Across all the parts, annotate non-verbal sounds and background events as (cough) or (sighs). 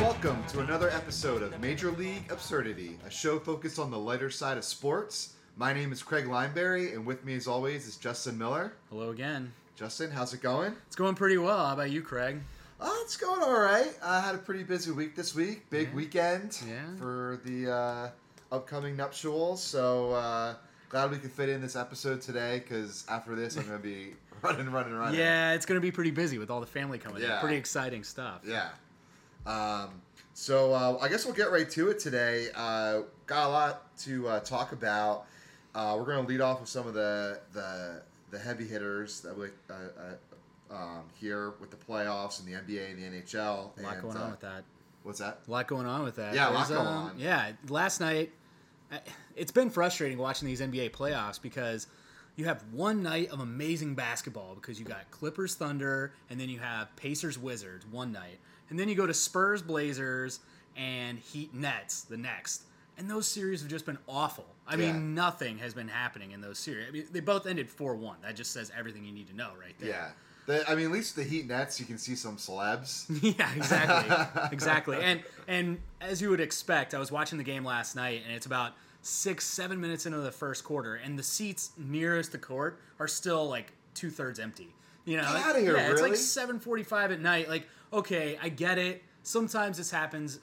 Welcome to another episode of Major League Absurdity, a show focused on the lighter side of sports. My name is Craig Lineberry, and with me, as always, is Justin Miller. Hello again. Justin, how's it going? It's going pretty well. How about you, Craig? Oh, it's going all right. I had a pretty busy week this week. Big Yeah. weekend Yeah. for the uh, upcoming nuptials. So uh, glad we could fit in this episode today because after this, I'm going to be (laughs) running, running, running. Yeah, it's going to be pretty busy with all the family coming Yeah. in. Pretty exciting stuff. Yeah. Um, so uh, I guess we'll get right to it today. Uh, got a lot to uh, talk about. Uh, we're going to lead off with some of the the, the heavy hitters that we uh, uh, um, here with the playoffs and the NBA and the NHL. A lot and, going uh, on with that. What's that? A lot going on with that. Yeah, a lot There's, going um, on. Yeah, last night, it's been frustrating watching these NBA playoffs because you have one night of amazing basketball because you got Clippers Thunder and then you have Pacers Wizards one night. And then you go to Spurs Blazers and Heat Nets the next. And those series have just been awful. I Yeah. mean, nothing has been happening in those series. I mean, they both ended 4 1. That just says everything you need to know right there. Yeah. The, I mean, at least the Heat Nets, you can see some celebs. (laughs) Yeah, exactly, (laughs) exactly. And and as you would expect, I was watching the game last night, and it's about six, seven minutes into the first quarter, and the seats nearest the court are still like two thirds empty. You know, outta here, yeah, it's like seven forty-five at night. Like, okay, I get it. Sometimes this happens.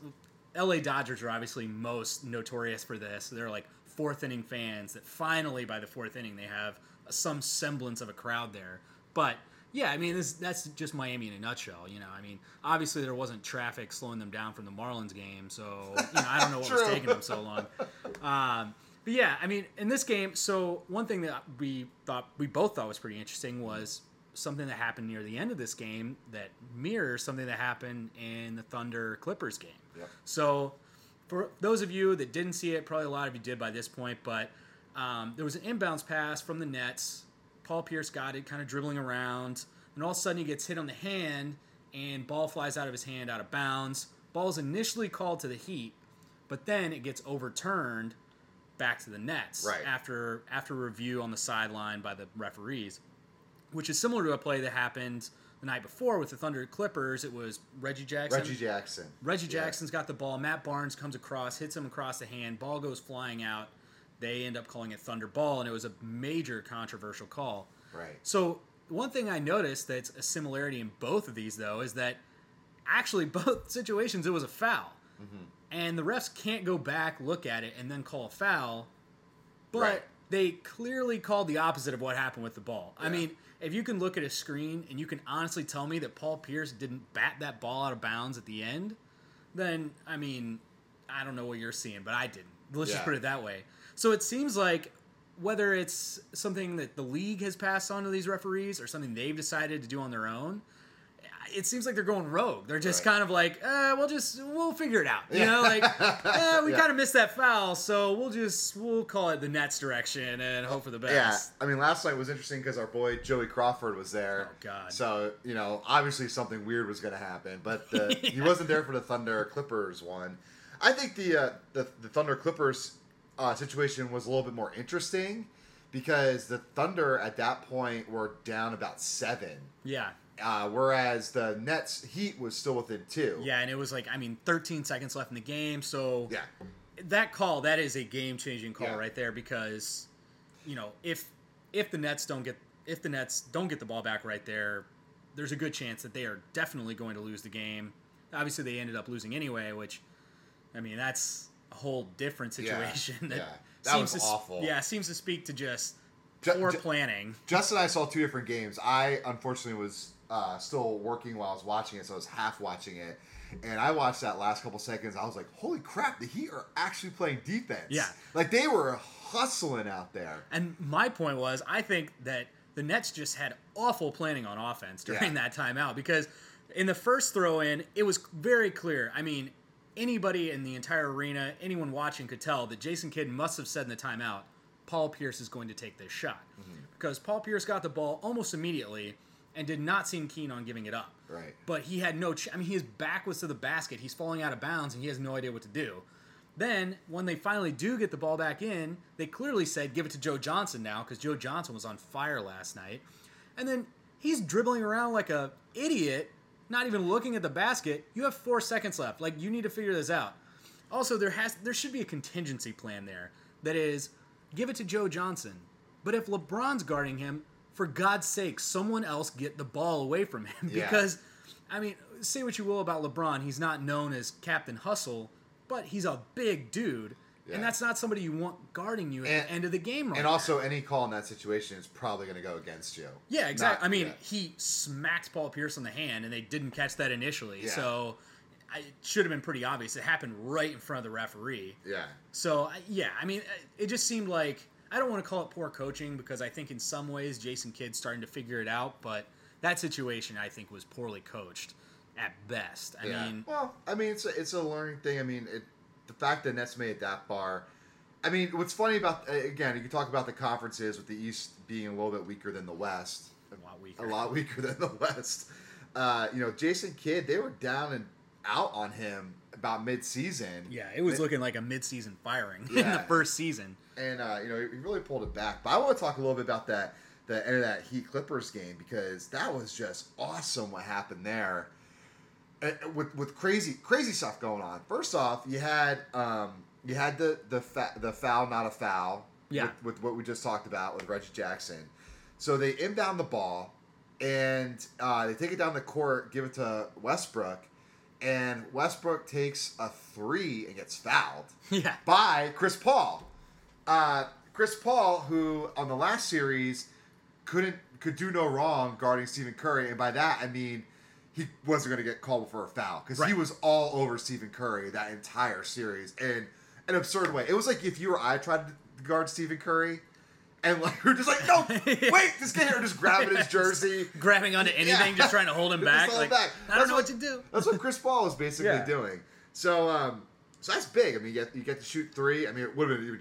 L.A. Dodgers are obviously most notorious for this. They're like fourth inning fans that finally, by the fourth inning, they have some semblance of a crowd there. But yeah, I mean, this, that's just Miami in a nutshell. You know, I mean, obviously there wasn't traffic slowing them down from the Marlins game, so you know, I don't know what was (laughs) taking them so long. Um, but yeah, I mean, in this game, so one thing that we thought we both thought was pretty interesting was something that happened near the end of this game that mirrors something that happened in the Thunder Clippers game. Yep. So, for those of you that didn't see it, probably a lot of you did by this point, but um, there was an inbounds pass from the Nets. Paul Pierce got it, kind of dribbling around, and all of a sudden he gets hit on the hand, and ball flies out of his hand out of bounds. Ball is initially called to the Heat, but then it gets overturned back to the Nets Right. after after review on the sideline by the referees, which is similar to a play that happened the night before with the Thunder Clippers. It was Reggie Jackson. Reggie Jackson. Reggie Yeah. Jackson's got the ball. Matt Barnes comes across, hits him across the hand. Ball goes flying out. They end up calling it Thunder Ball, and it was a major controversial call. Right. So one thing I noticed that's a similarity in both of these, though, is that actually (laughs) both situations it was a foul, Mm-hmm. and the refs can't go back, look at it, and then call a foul. But Right. they clearly called the opposite of what happened with the ball. I mean, if you can look at a screen and you can honestly tell me that Paul Pierce didn't bat that ball out of bounds at the end, then I mean, I don't know what you're seeing, but I didn't. Let's Yeah. just put it that way. So it seems like whether it's something that the league has passed on to these referees or something they've decided to do on their own, it seems like they're going rogue. They're just Right. kind of like, uh, we'll just we'll figure it out. You Yeah. know, like eh, (laughs) we Yeah. kind of missed that foul, so we'll just we'll call it the Nets direction and hope for the best. Yeah. I mean, last night was interesting because our boy Joey Crawford was there. Oh, God. So you know, obviously something weird was going to happen, but the, (laughs) he wasn't there for the Thunder Clippers one. I think the uh, the, the Thunder Clippers uh, situation was a little bit more interesting because the Thunder at that point were down about seven, Yeah. Uh, whereas the Nets Heat was still within two. Yeah, and it was like I mean, 13 seconds left in the game, so Yeah. that call that is a game changing call Yeah. right there because you know if if the Nets don't get if the Nets don't get the ball back right there, there's a good chance that they are definitely going to lose the game. Obviously, they ended up losing anyway, which I mean that's a whole different Yeah, situation. That yeah. That seems was to, awful. Yeah, seems to speak to just Ju- poor planning. Justin and I saw two different games. I unfortunately was uh, still working while I was watching it, so I was half watching it. And I watched that last couple seconds. I was like, "Holy crap! The Heat are actually playing defense. Yeah. like they were hustling out there. And my point was, I think that the Nets just had awful planning on offense during Yeah. that timeout because in the first throw in, it was very clear. I mean, anybody in the entire arena, anyone watching could tell that Jason Kidd must have said in the timeout, Paul Pierce is going to take this shot Mm-hmm. because Paul Pierce got the ball almost immediately and did not seem keen on giving it up. Right. But he had no. Ch- I mean, his back was to the basket. He's falling out of bounds, and he has no idea what to do. Then, when they finally do get the ball back in, they clearly said, "Give it to Joe Johnson now," because Joe Johnson was on fire last night. And then he's dribbling around like a idiot, not even looking at the basket. You have four seconds left. Like you need to figure this out. Also, there has there should be a contingency plan there. That is, give it to Joe Johnson. But if LeBron's guarding him, for God's sake, someone else get the ball away from him (laughs) Yeah. because I mean, say what you will about LeBron, he's not known as Captain Hustle, but he's a big dude. Yeah. And that's not somebody you want guarding you at And- the end of the game right And now. also, any call in that situation is probably going to go against you. Yeah, exactly. Not- I mean, yeah. he smacked Paul Pierce on the hand, and they didn't catch that initially. Yeah. So it should have been pretty obvious. It happened right in front of the referee. yeah. So yeah, I mean, it just seemed like I don't want to call it poor coaching because I think in some ways Jason Kidd's starting to figure it out, but that situation I think was poorly coached at best. I yeah. mean, well, I mean, it's a, it's a learning thing. I mean, it, the fact that Nets made it that far. I mean, what's funny about again, you can talk about the conferences with the East being a little bit weaker than the West, a lot weaker. a lot weaker than the West. Uh, you know, Jason Kidd, they were down and out on him about mid-season. Yeah, it was They- looking like a mid-season firing (laughs) in the first season. and uh, you know he really pulled it back. But I want to talk a little bit about that the end of that Heat Clippers game because that was just awesome what happened there. With with crazy crazy stuff going on. First off, you had um, you had the the fa- the foul not a foul. Yeah. With, with what we just talked about with Reggie Jackson. So they inbound the ball and uh, they take it down the court, give it to Westbrook, and Westbrook takes a three and gets fouled (laughs) Yeah. by Chris Paul. Uh, Chris Paul, who on the last series couldn't could do no wrong guarding Stephen Curry, and by that I mean he wasn't going to get called for a foul because he was all over Stephen Curry that entire series in an absurd way. It was like if you or I tried to guard Stephen Curry. And like we are just like, no, (laughs) wait, this guy here just grabbing his (laughs) jersey, Grabbing onto anything, Yeah. just trying to hold him (laughs) back. hold like, back. I don't That's know what- what to do. That's what Chris Paul is basically Yeah. doing. So, um, so that's big. I mean, you get you get to shoot three. I mean, it would have been even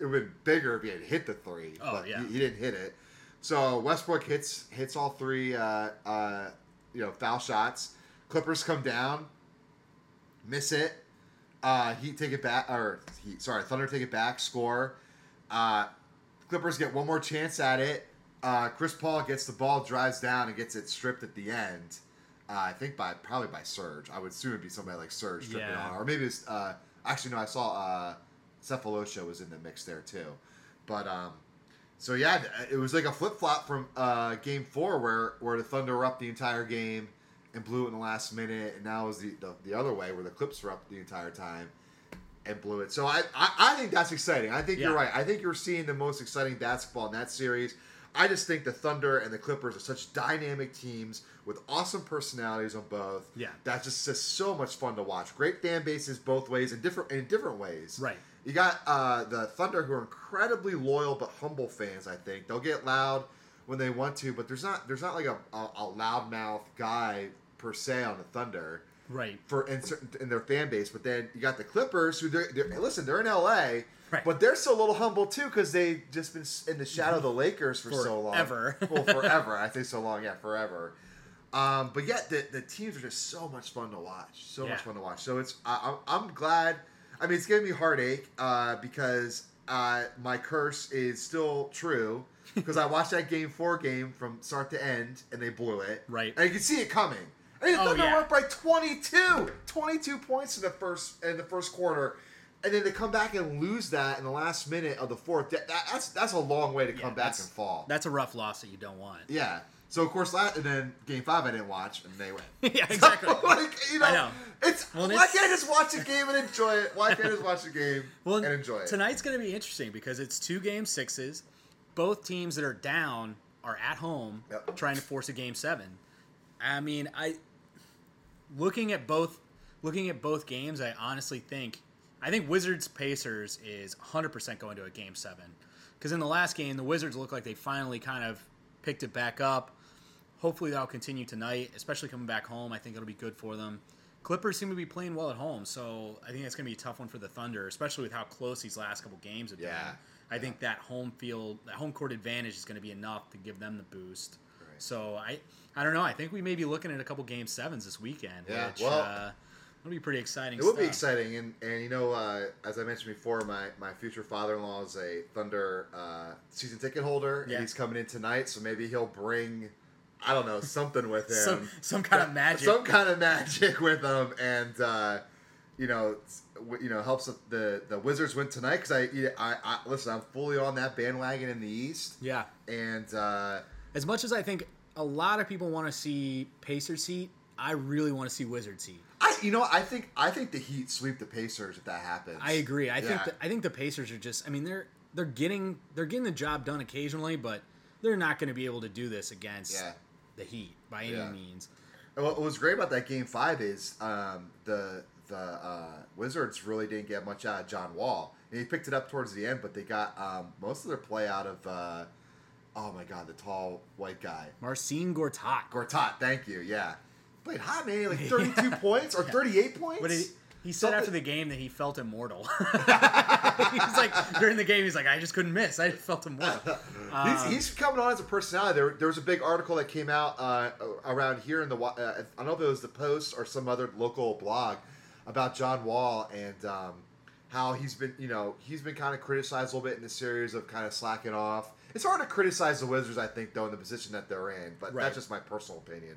it would have been bigger if he had hit the three. Oh, but yeah. he, he didn't hit it. So Westbrook hits hits all three. Uh, uh, you know, foul shots. Clippers come down, miss it. Uh, Heat take it back, or Heat, sorry, Thunder take it back, score. Uh, Clippers get one more chance at it. Uh, Chris Paul gets the ball, drives down, and gets it stripped at the end. Uh, I think by probably by Serge. I would assume it'd be somebody like Serge stripping Yeah. on, or maybe it's uh, actually no. I saw uh, Sefolosha was in the mix there too, but um, so yeah, it was like a flip flop from uh, Game Four where where the Thunder were up the entire game and blew it in the last minute, and now it was the, the the other way where the Clips were up the entire time and blew it. So I I, I think that's exciting. I think you're right. I think you're seeing the most exciting basketball in that series. I just think the Thunder and the Clippers are such dynamic teams with awesome personalities on both. Yeah. that's just, just so much fun to watch. Great fan bases both ways in different in different ways. Right. You got uh, the Thunder who are incredibly loyal but humble fans. I think they'll get loud when they want to, but there's not there's not like a, a, a loudmouth guy per se on the Thunder Right. for in, certain, in their fan base. But then you got the Clippers who they're, they're listen they're in L.A. Right. But they're still a little humble too because they've just been in the shadow of the Lakers for so long. Forever. (laughs) well, forever. I think so long. Yeah, forever. Um, but yet the, the teams are just so much fun to watch. So Yeah. much fun to watch. So it's I, I'm, I'm glad. I mean, it's giving me heartache uh, because uh, my curse is still true (laughs) because I watched that game four game from start to end and they blew it. Right. And you can see it coming. I mean, the Oh, Thunder yeah. up by 22, 22 points in the first in the first quarter, and then to come back and lose that in the last minute of the fourth. That, that- that's that's a long way to Yeah, come back and fall. That's a rough loss that you don't want. yeah. So of course, and then game five I didn't watch, and they win. (laughs) yeah, exactly. (laughs) like you know, I know. it's Well, why it's- can't I just watch a game and enjoy it? Why can't I just watch a game (laughs) Well, and enjoy it? tonight's going to be interesting because it's two game sixes. Both teams that are down are at home Yep. trying to force a game seven. I mean, I looking at both looking at both games, I honestly think I think Wizards Pacers is 100% going to a game 7. Cuz in the last game, the Wizards look like they finally kind of picked it back up. Hopefully that'll continue tonight, especially coming back home. I think it'll be good for them. Clippers seem to be playing well at home, so I think that's going to be a tough one for the Thunder, especially with how close these last couple games have Yeah. been. I think that home field, that home court advantage is going to be enough to give them the boost. Right. So I, I don't know. I think we may be looking at a couple game sevens this weekend. Yeah, which, well- uh, it'll be pretty exciting. It would be exciting, and and you know, uh, as I mentioned before, my my future father-in-law is a Thunder uh, season ticket holder, Yeah. and he's coming in tonight, so maybe he'll bring, I don't know, something with (laughs) him, Some some kind of magic. some kind of magic (laughs) with him, and uh, you know, you know, helps the the Wizards win tonight because I, I I listen, I'm fully on that bandwagon in the East, yeah. and uh, As much as I think a lot of people want to see Pacers heat, I really want to see Wizards heat. I you know I think I think the Heat sweep the Pacers if that happens. I agree. I think the, I think the Pacers are just. I mean, they're they're getting they're getting the job done occasionally, but they're not going to be able to do this against Yeah. the Heat by any Yeah. means. And What was great about that game five is um, the the uh, Wizards really didn't get much out of John Wall. And he picked it up towards the end, but they got um, most of their play out of uh, oh my god, the tall white guy Marcin Gortat. Gortat. Thank you. Yeah, played hot man, like (laughs) thirty two points or thirty eight points. But he, he said Something- after the game that he felt immortal. (laughs) (laughs) he's like during the game, he's like, I just couldn't miss. I just felt immortal. he's, he's coming on as a personality. There, there was a big article that came out uh, around here in the. Uh, I don't know if it was the Post or some other local blog about John Wall and um, how he's been, you know, he's been kind of criticized a little bit in the series of kind of slacking off. It's hard to criticize the Wizards, I think, though, in the position that they're in. But Right. that's just my personal opinion.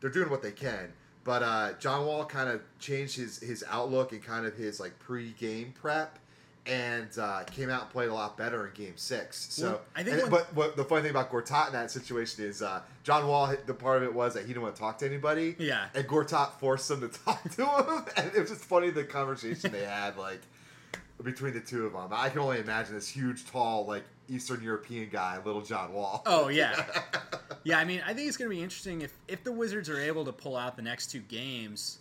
They're doing what they can. But uh, John Wall kind of changed his his outlook and kind of his like pre-game prep, and uh, came out and played a lot better in Game Six. So Well, I think and- when- but what the funny thing about Gortat in that situation is uh, John Wall. The part of it was that he didn't want to talk to anybody. Yeah. And Gortat forced him to (laughs) talk to him, and it was just funny the conversation they had like between the two of them. I can only imagine this huge, tall, like Eastern European guy, little John Wall. Oh yeah, (laughs) yeah. I mean, I think it's going to be interesting if if the Wizards are able to pull out the next two games.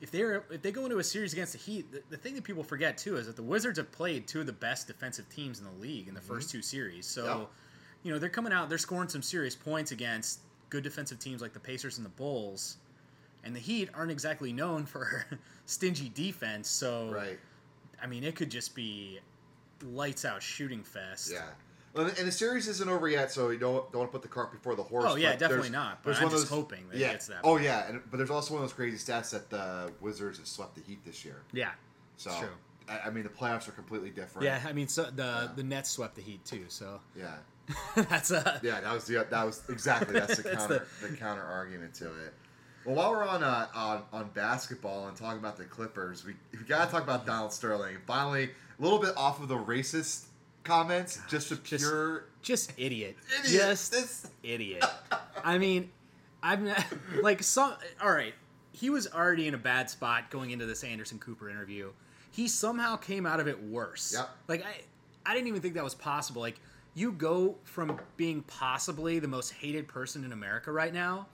If they're if they go into a series against the Heat, the, the thing that people forget too is that the Wizards have played two of the best defensive teams in the league in the first mm-hmm. two series. So, Yeah. you know, they're coming out, they're scoring some serious points against good defensive teams like the Pacers and the Bulls. And the Heat aren't exactly known for (laughs) stingy defense, so Right. I mean, it could just be lights out shooting fest. Yeah. Well, and the series isn't over yet, so you don't don't want to put the cart before the horse. Oh, yeah, definitely there's- not, but there's I'm one just those- hoping that it yeah. gets that Oh way. yeah, and, but there's also one of those crazy stats that the Wizards have swept the Heat this year. Yeah. So true. I, I mean, the playoffs are completely different. Yeah, I mean, so the the Nets swept the Heat too, so Yeah. (laughs) that's a Yeah, that was the that was exactly that's the (laughs) counter the, counter argument to it. Well, while we're on uh, on on basketball and talking about the Clippers, we we gotta talk about Donald Sterling. Finally, a little bit off of the racist comments, just a just- just idiot, idiot. just This- idiot. I mean, I'm not, (laughs) like some. All right, he was already in a bad spot going into this Anderson Cooper interview. He somehow came out of it worse. Yep. Like I, I didn't even think that was possible. Like you go from being possibly the most hated person in America right now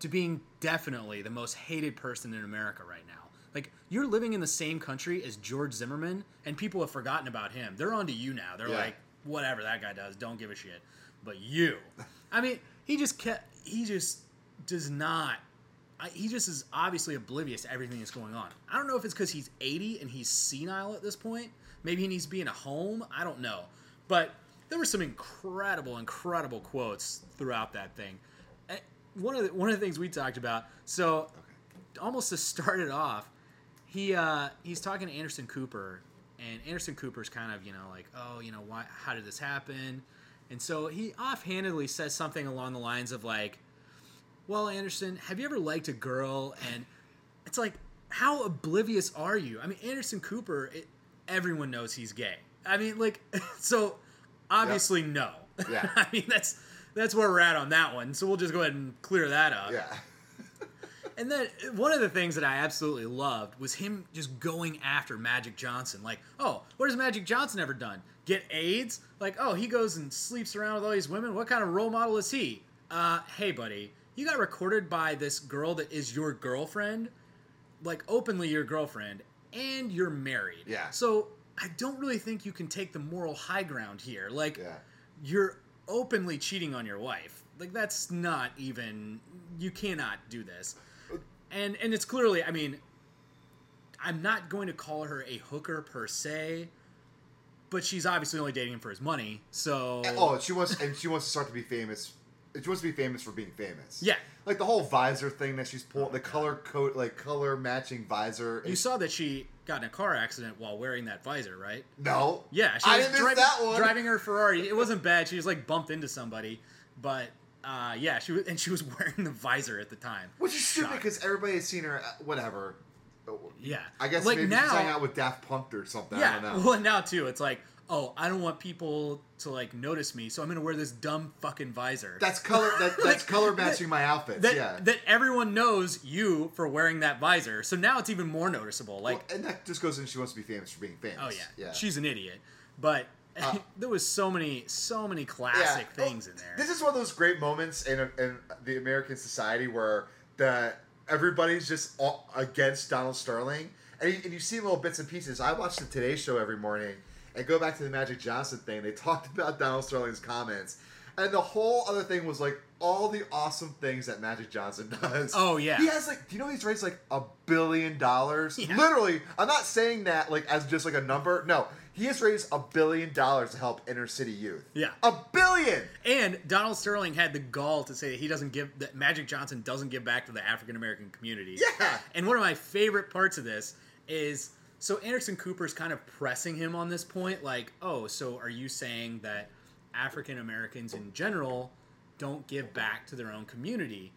to being definitely the most hated person in America right now. Like you're living in the same country as George Zimmerman, and people have forgotten about him. They're on to you now. They're Yeah. like, whatever that guy does, don't give a shit. But you, (laughs) I mean, he just kept. He just does not. I, he just is obviously oblivious to everything that's going on. I don't know if it's because he's 80 and he's senile at this point. Maybe he needs to be in a home. I don't know. But there were some incredible, incredible quotes throughout that thing. One of the, one of the things we talked about. So, almost to start it off, he uh, he's talking to Anderson Cooper, and Anderson Cooper's kind of you know like, oh, you know, why? How did this happen? And so he offhandedly says something along the lines of like, well, Anderson, have you ever liked a girl? And it's like, how oblivious are you? I mean, Anderson Cooper, it, everyone knows he's gay. I mean, like, (laughs) so obviously no. Yeah. (laughs) I mean, that's that's where we're at on that one. So we'll just go ahead and clear that up. yeah. (laughs) And then one of the things that I absolutely loved was him just going after Magic Johnson. Like, oh, what has Magic Johnson ever done? Get AIDS? Like, oh, he goes and sleeps around with all these women. What kind of role model is he? Uh, hey, buddy, you got recorded by this girl that is your girlfriend, like openly your girlfriend, and you're married. Yeah. So I don't really think you can take the moral high ground here. Like, Yeah. you're openly cheating on your wife. Like that's not even you cannot do this. And and it's clearly, I mean, I'm not going to call her a hooker per se, but she's obviously only dating him for his money. So Oh, she wants and she wants to start to be famous. She wants to be famous for being famous. Yeah. like the whole visor thing that she's pulled, the color coat, like color matching visor. you saw that she got in a car accident while wearing that visor, right? no, Yeah, she I was driving, that one. driving her Ferrari. It wasn't (laughs) bad. She was like bumped into somebody, but uh, yeah, she was and she was (laughs) wearing the visor at the time. which is stupid because everybody has seen her. Whatever. Yeah, I guess like maybe now, she's hanging out with Daft Punk or something. I yeah. don't know. Well, now too, it's like, oh, I don't want people to like notice me, so I'm gonna wear this dumb fucking visor. That's color. That, (laughs) that's color that- matching my outfits. that yeah. that everyone knows you for wearing that visor. So now it's even more noticeable. Like, Well, and that just goes in. She wants to be famous for being famous. oh yeah, yeah. she's an idiot. But Uh, (laughs) there was so many, so many classic Yeah. things in there. This is one of those great moments in, in the American society where the everybody's just all against Donald Sterling, and you, and you see little bits and pieces. I watch the Today Show every morning and go back to the Magic Johnson thing. They talked about Donald Sterling's comments, and the whole other thing was like all the awesome things that Magic Johnson (laughs) does. Oh, yeah. he has like. Do you know he's raised like a billion dollars? Yeah. Literally, I'm not saying that like as just like a number. No. He has raised a billion dollars to help inner city youth. Yeah. A billion! And Donald Sterling had the gall to say that he doesn't give that Magic Johnson doesn't give back to the African American community. Yeah. And one of my favorite parts of this is so Anderson Cooper's kind of pressing him on this point, like, oh, so are you saying that African Americans in general don't give back to their own community?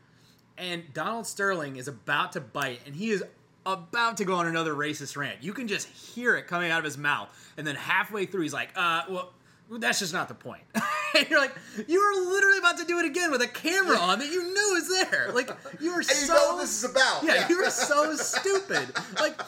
And Donald Sterling is about to bite, and he is about to go on another racist rant. You can just hear it coming out of his mouth, and then halfway through, he's like, "Uh, well, that's just not the point." (laughs) and you're like, "You are literally about to do it again with a camera on that you knew is there. Like, you are And you so know what this is about. yeah, you are so stupid. Like,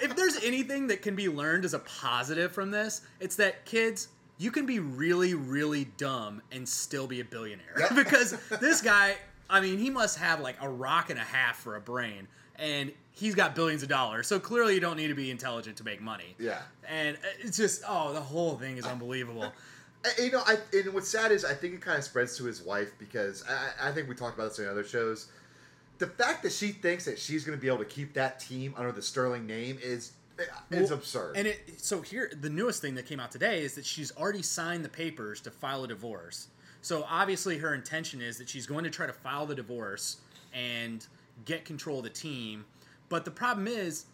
if there's anything that can be learned as a positive from this, it's that kids, you can be really, really dumb and still be a billionaire. Yep. (laughs) because this guy, I mean, he must have like a rock and a half for a brain, and he's got billions of dollars. So clearly, you don't need to be intelligent to make money. Yeah. And it's just, oh, the whole thing is unbelievable. (laughs) You know, I, and what's sad is I think it kind of spreads to his wife because I, I think we talked about this in other shows. The fact that she thinks that she's going to be able to keep that team under the Sterling name is it's Well, absurd. And it so here the newest thing that came out today is that she's already signed the papers to file a divorce. So obviously her intention is that she's going to try to file the divorce and get control of the team. But the problem is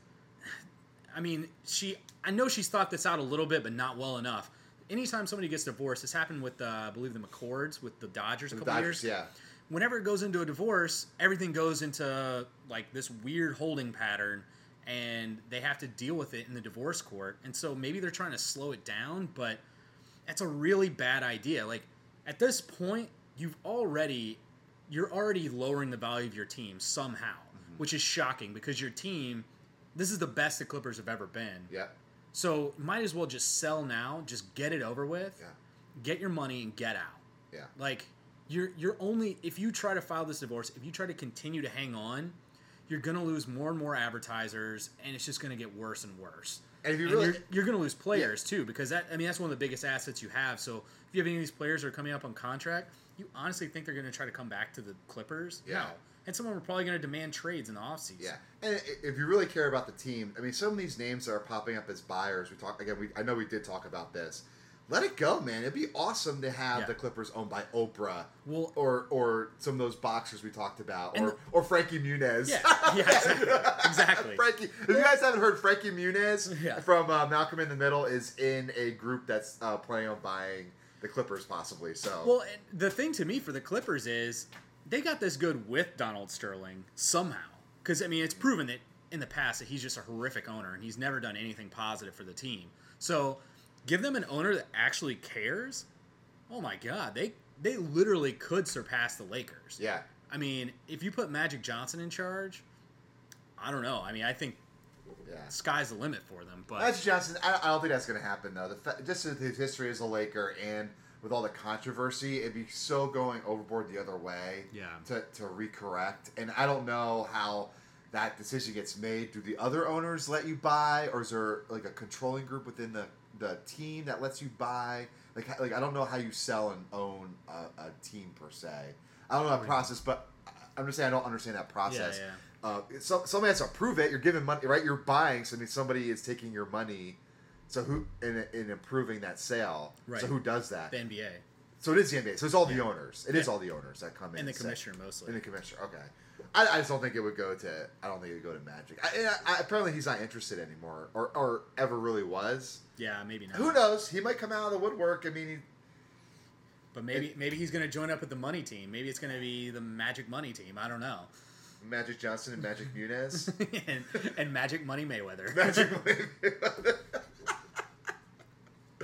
I mean, she I know she's thought this out a little bit but not well enough. Anytime somebody gets divorced, this happened with uh, I believe the McCords with the Dodgers a couple Dodgers, years yeah. Whenever it goes into a divorce, everything goes into like this weird holding pattern and they have to deal with it in the divorce court. And so maybe they're trying to slow it down, but that's a really bad idea. Like at this point, you've already you're already lowering the value of your team somehow, mm-hmm. which is shocking because your team this is the best the Clippers have ever been. Yeah. So might as well just sell now, just get it over with, Yeah. get your money and get out. Yeah. Like you're you're only if you try to file this divorce, if you try to continue to hang on, you're gonna lose more and more advertisers, and it's just gonna get worse and worse. And if you really- you're, you're gonna lose players too, because that I mean that's one of the biggest assets you have. So if you have any of these players that are coming up on contract, you honestly think they're gonna try to come back to the Clippers? Yeah. No. And some of them are probably gonna demand trades in the offseason. Yeah, and if you really care about the team, I mean, some of these names that are popping up as buyers. We talk again. We I know we did talk about this. Let it go, man. It'd be awesome to have Yeah. the Clippers owned by Oprah, Well- or or some of those boxers we talked about, or the- or Frankie Muniz. Yeah, yeah, exactly. (laughs) Exactly. Frankie. If you guys haven't heard, Frankie Muniz Yeah. from uh, Malcolm in the Middle is in a group that's uh, planning on buying the Clippers, possibly. So Well, and the thing to me for the Clippers is they got this good with Donald Sterling somehow. Because, I mean, it's proven that in the past that he's just a horrific owner and he's never done anything positive for the team. So give them an owner that actually cares. Oh my God, they they literally could surpass the Lakers. yeah, I mean, if you put Magic Johnson in charge, I don't know. I mean, I think yeah. sky's the limit for them. But Magic Johnson, I, I don't think that's going to happen though. The fa- just his history as a Laker and with all the controversy, it'd be so going overboard the other way. Yeah. To to recorrect, and I don't know how that decision gets made. Do the other owners let you buy, or is there like a controlling group within the the team that lets you buy? Like like I don't know how you sell and own a, a team per se. I don't know that process, but I'm just saying I don't understand that process. yeah. Uh, so, somebody has to approve it. You're giving money, right? You're buying. So I mean, somebody is taking your money So who in, in improving that sale? Right. So who does that? The NBA So it is the NBA. So it's all the owners. It is Yeah. all the owners that come in and the commissioner mostly. And the commissioner. Okay. I, I just don't think it would go to. I don't think it would go to Magic. I, I, apparently, he's not interested anymore, or, or ever really was. yeah, maybe not. Who knows? He might come out of the woodwork. I mean, he, But maybe maybe he's going to join up with the money team. Maybe it's going to be the Magic Money team. I don't know. Magic Johnson and Magic Muniz. (laughs) and, and Magic Money Mayweather. Magic. (laughs)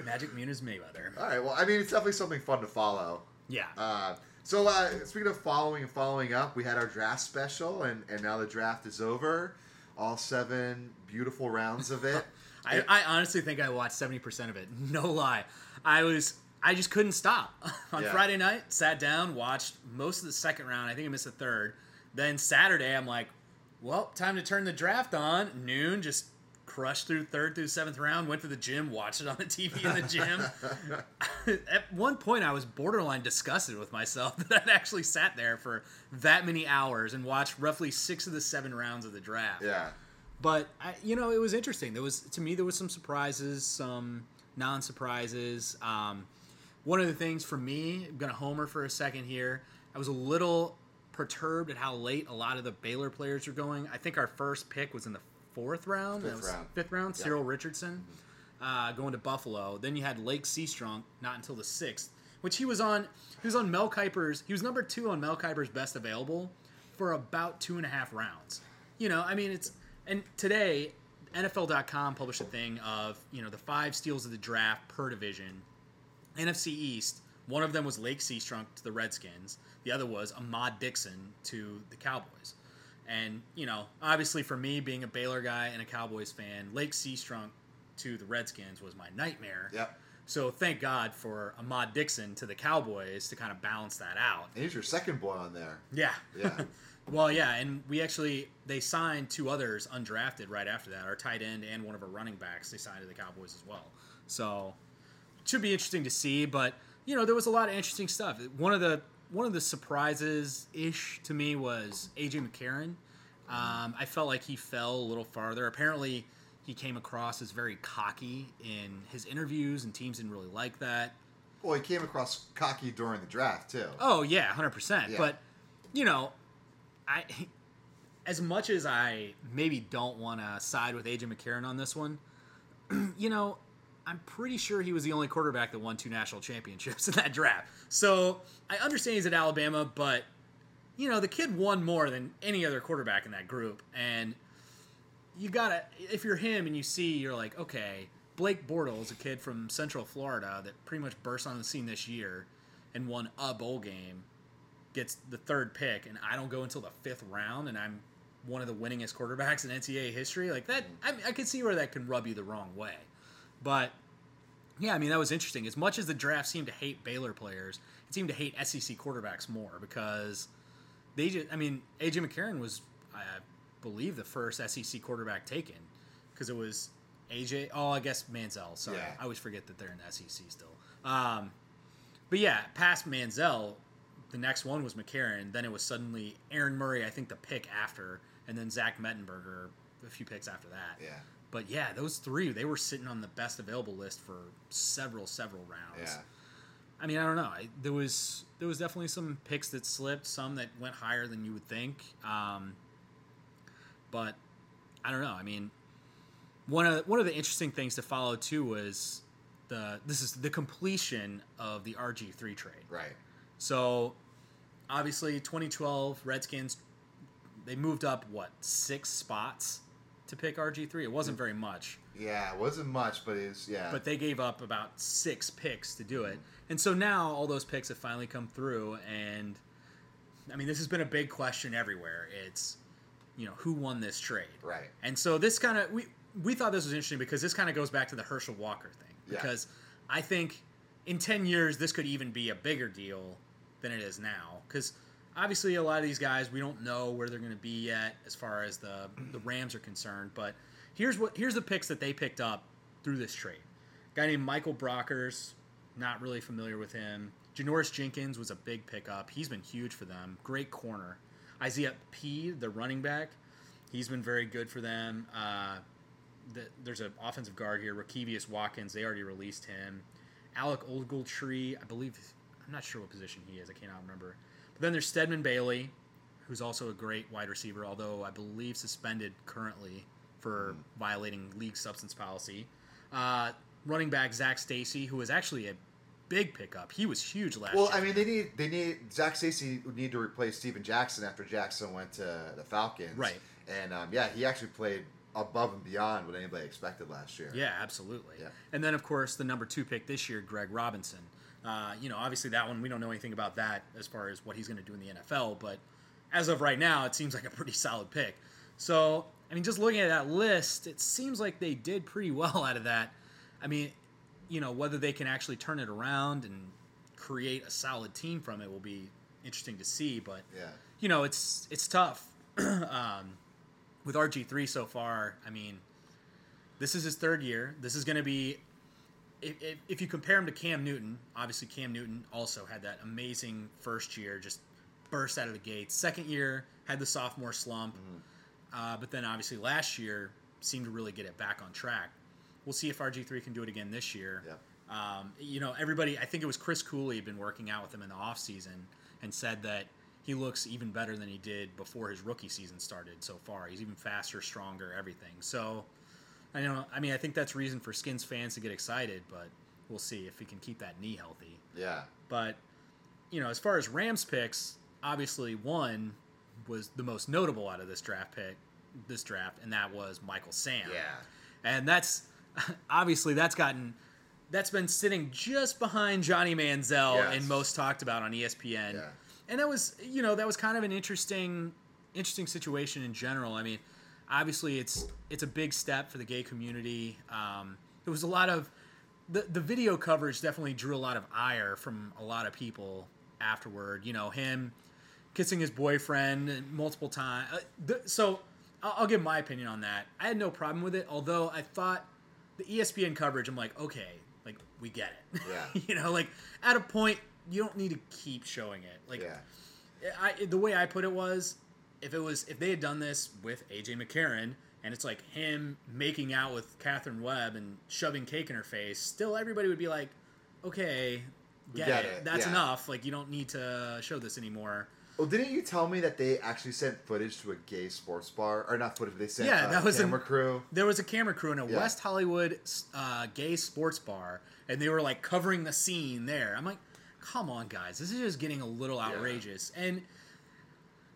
Magic Muniz Mayweather. all right. Well, I mean, it's definitely something fun to follow. Yeah. Uh, so uh, speaking of following and following up, we had our draft special, and, and now the draft is over. All seven beautiful rounds of it. (laughs) I, I honestly think I watched seventy percent of it. (laughs) No lie, I was I just couldn't stop. (laughs) On Yeah. Friday night, sat down, watched most of the second round. I think I missed the third. Then Saturday, I'm like, well, time to turn the draft on. Noon, just crushed through third through seventh round. Went to the gym, watched it on the TV in the gym. (laughs) At one point, I was borderline disgusted with myself (laughs) that I'd actually sat there for that many hours and watched roughly six of the seven rounds of the draft yeah. but I, you know it was interesting there was to me there was some surprises some non-surprises um, one of the things for me i'm gonna homer for a second here i was a little perturbed at how late a lot of the baylor players were going i think our first pick was in the fourth round? Fifth round. fifth round Yep. cyril richardson uh, going to buffalo. Then you had lake seastrunk not until the sixth which he was on he was on mel kiper's he was number two on mel kiper's best available for about two and a half rounds. You know i mean it's and today nfl.com published a thing of you know the five steals of the draft per division. Nfc east one of them was lake seastrunk to the redskins. The other was ahmad dixon to the cowboys and you know obviously for me being a baylor guy and a cowboys fan lake seastrunk to the redskins was my nightmare Yep. so thank god for ahmad dixon to the cowboys to kind of balance that out And he's your second boy on there. yeah Yeah. (laughs) well, yeah, and we actually they signed two others undrafted right after that. Our tight end and one of our running backs they signed to the Cowboys as well. So it should be interesting to see. But you know, there was a lot of interesting stuff. One of the one of the surprises ish to me was AJ McCarron. Um, I felt like he fell a little farther. Apparently, he came across as very cocky in his interviews, and teams didn't really like that. Well, he came across cocky during the draft too. Oh yeah, hundred percent. But you know, I as much as I maybe don't want to side with AJ McCarron on this one, (clears throat) you know, I'm pretty sure he was the only quarterback that won two national championships (laughs) in that draft. So I understand he's at Alabama, but you know, the kid won more than any other quarterback in that group, and you gotta if you're him and you see you're like okay blake bortles a kid from central florida that pretty much burst on the scene this year and won a bowl game gets the third pick and i don't go until the fifth round and i'm one of the winningest quarterbacks in ncaa history like that i, I can see where that can rub you the wrong way but yeah i mean that was interesting. As much as the draft seemed to hate baylor players it seemed to hate sec quarterbacks more because they just i mean aj mccarron was i believe the first sec quarterback taken because it was aj oh i guess manziel. Sorry. Yeah. i always forget that they're in the sec still. Um, but yeah past manziel the next one was mccarron. Then it was suddenly aaron murray i think the pick after and then zach mettenberger a few picks after that. Yeah. But yeah those three they were sitting on the best available list for several several rounds Yeah. I mean, I don't know. I, there was there was definitely some picks that slipped, some that went higher than you would think. Um, but I don't know. I mean, one of one of the interesting things to follow too was the this is the completion of the RG three trade. Right. So obviously, 2012 Redskins they moved up what six spots to pick RG three. It wasn't very much. Yeah. It wasn't much, but it's yeah. but they gave up about six picks to do it. And so now all those picks have finally come through. And I mean, this has been a big question everywhere. It's, you know, who won this trade? Right. And so this kind of, we, we thought this was interesting because this kind of goes back to the Herschel Walker thing. Yeah. Because I think in 10 years, this could even be a bigger deal than it is now. Because obviously, a lot of these guys, we don't know where they're going to be yet as far as the, the Rams are concerned. But here's what here's the picks that they picked up through this trade. guy named Michael Brockers, not really familiar with him. Janoris Jenkins was a big pickup. He's been huge for them. Great corner. Isaiah Pead, the running back, he's been very good for them. Uh, the, there's an offensive guard here, Rokevious Watkins. They already released him. Alec Ogletree, I believe. I'm not sure what position he is. I cannot remember. Then there's Stedman Bailey, who's also a great wide receiver, although I believe suspended currently for violating league substance policy. Uh, running back Zac Stacy, who was actually a big pickup. He was huge last year. Well, year. I mean, they need they need Zac Stacy would need to replace Steven Jackson after Jackson went to the Falcons, Right. And um, yeah, he actually played above and beyond what anybody expected last year. Yeah, absolutely. Yeah. And then, of course, the number two pick this year, Greg Robinson. Uh, you know, obviously that one we don't know anything about that as far as what he's going to do in the NFL, but as of right now, it seems like a pretty solid pick. So, I mean, just looking at that list, it seems like they did pretty (laughs) well out of that. I mean, you know, whether they can actually turn it around and create a solid team from it will be interesting to see. But Yeah. you know, it's it's tough. (clears throat) um, with RG three so far, I mean, this is his third year. This is going to be, if, if, if you compare him to Cam Newton, obviously Cam Newton also had that amazing first year, just burst out of the gates. Second year had the sophomore slump, uh, but then obviously last year seemed to really get it back on track. We'll see if RG three can do it again this year. Yep. Um, you know, everybody. I think it was Chris Cooley had been working out with him in the offseason and said that he looks even better than he did before his rookie season started so far. He's even faster, stronger, everything. So, I know. I mean, I think that's reason for Skins fans to get excited, but we'll see if he can keep that knee healthy. Yeah. But you know, as far as Rams picks, obviously one was the most notable out of this draft pick, this draft, and that was Michael Sam. Yeah. And that's (laughs) obviously that's gotten that's been sitting just behind Johnny Manziel Yes. and most talked about on ESPN. Yeah. And that was you know, that was kind of an interesting interesting situation in general. I mean, obviously it's it's a big step for the gay community. Um, there was a lot of the the video coverage definitely drew a lot of ire from a lot of people afterward. You know, him kissing his boyfriend multiple times. Uh, th- so I'll, I'll give my opinion on that. I had no problem with it, although I thought the ESPN coverage. I'm like, okay, like we get it. (laughs) Yeah. you know, like at a point you don't need to keep showing it. Like Yeah. I, the way I put it was, if it was if they had done this with AJ McCarron and it's like him making out with Katherine Webb and shoving cake in her face, still everybody would be like, okay, get, get it. it, That's yeah. enough. Like you don't need to show this anymore. Well, didn't you tell me that they actually sent footage to a gay sports bar, or not footage? They sent Yeah, uh, that was camera a- crew. There was a camera crew in a Yeah. West Hollywood uh, gay sports bar, and they were like covering the scene there. I'm like, come on, guys, this is just getting a little outrageous. And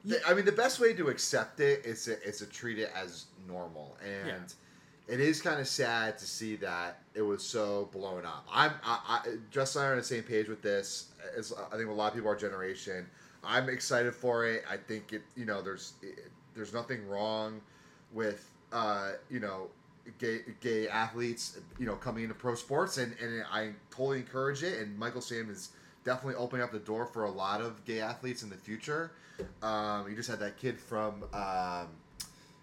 The- I mean, the best way to accept it is to, is to treat it as normal, and Yeah. it is kind of sad to see that it was so blown up. I'm I, I, Justin and I are on the same page with this. As I think a lot of people our generation. I'm excited for it. I think it. You know, there's it, there's nothing wrong with uh, you know gay gay athletes you know coming into pro sports, and and I totally encourage it. And Michael Sam is definitely opening up the door for a lot of gay athletes in the future. Um, you just had that kid from um,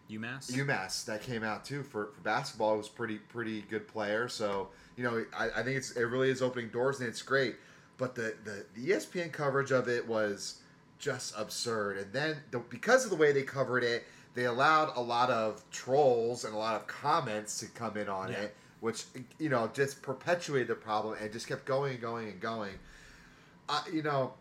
UMass. UMass that came out too for, for basketball. It was pretty pretty good player. So you know, I, I think it's it really is opening doors and it's great. But the, the, the ESPN coverage of it was just absurd. And then the, because of the way they covered it, they allowed a lot of trolls and a lot of comments to come in on Yeah. it, which you know just perpetuated the problem and just kept going and going and going. Uh, you know,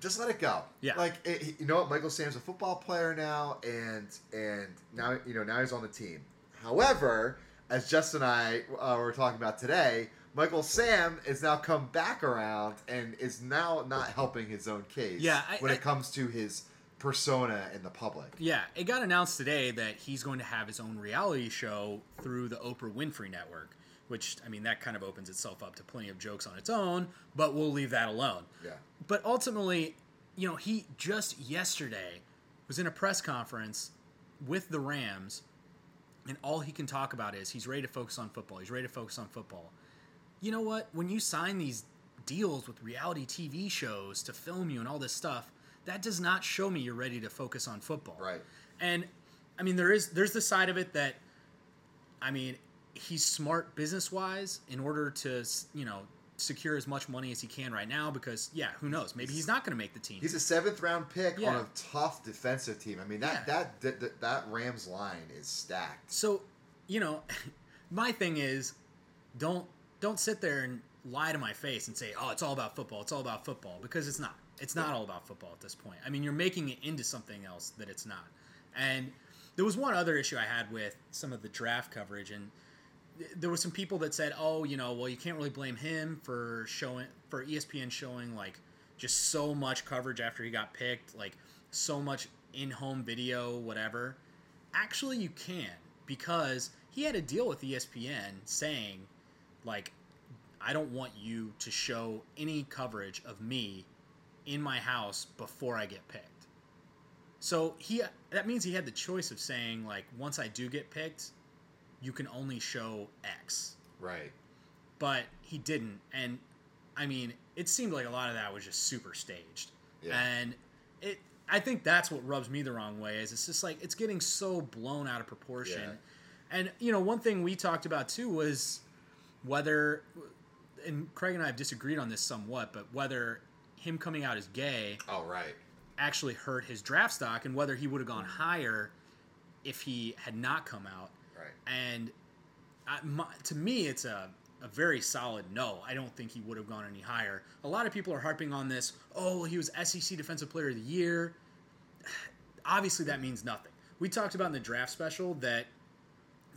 just let it go. Yeah. Like it, you know what, Michael Sam's a football player now, and and now you know now he's on the team. However, as Justin and I uh, were talking about today, Michael Sam is now come back around and is now not helping his own case. Yeah, I- when I- it comes to his persona in the public. Yeah, it got announced today that he's going to have his own reality show through the Oprah Winfrey Network, which, I mean, that kind of opens itself up to plenty of jokes on its own, but we'll leave that alone. Yeah. But ultimately, you know, he just yesterday was in a press conference with the Rams, and all he can talk about is he's ready to focus on football. He's ready to focus on football. You know what? When you sign these deals with reality TV shows to film you and all this stuff, that does not show me you're ready to focus on football. Right. And I mean, there is there's the side of it that, I mean, he's smart business wise in order to you know secure as much money as he can right now because yeah, who knows? Maybe he's not going to make the team. He's a seventh round pick Yeah. on a tough defensive team. I mean that Yeah. that, that that Rams line is stacked. So you know, (laughs) my thing is, don't don't sit there and lie to my face and say, "Oh, it's all about football. It's all about football," because it's not. It's not all about football at this point. I mean, you're making it into something else that it's not. And there was one other issue I had with some of the draft coverage, and there were some people that said, "Oh, you know, well, you can't really blame him for showing for ESPN showing like just so much coverage after he got picked, like so much in-home video, whatever." Actually, you can because he had a deal with ESPN saying, like, I don't want you to show any coverage of me in my house before I get picked. So he that means he had the choice of saying like once I do get picked, you can only show X. Right. But he didn't and I mean, it seemed like a lot of that was just super staged. Yeah. And it I think that's what rubs me the wrong way is it's just like it's getting so blown out of proportion. Yeah. And you know, one thing we talked about too was whether and Craig and I have disagreed on this somewhat, but whether him coming out as gay Oh, right. actually hurt his draft stock and whether he would have gone hmm. higher if he had not come out. And I, my, to me, it's a, a very solid no. I don't think he would have gone any higher. A lot of people are harping on this. Oh, he was SEC Defensive Player of the Year. (sighs) Obviously, that means nothing. We talked about in the draft special that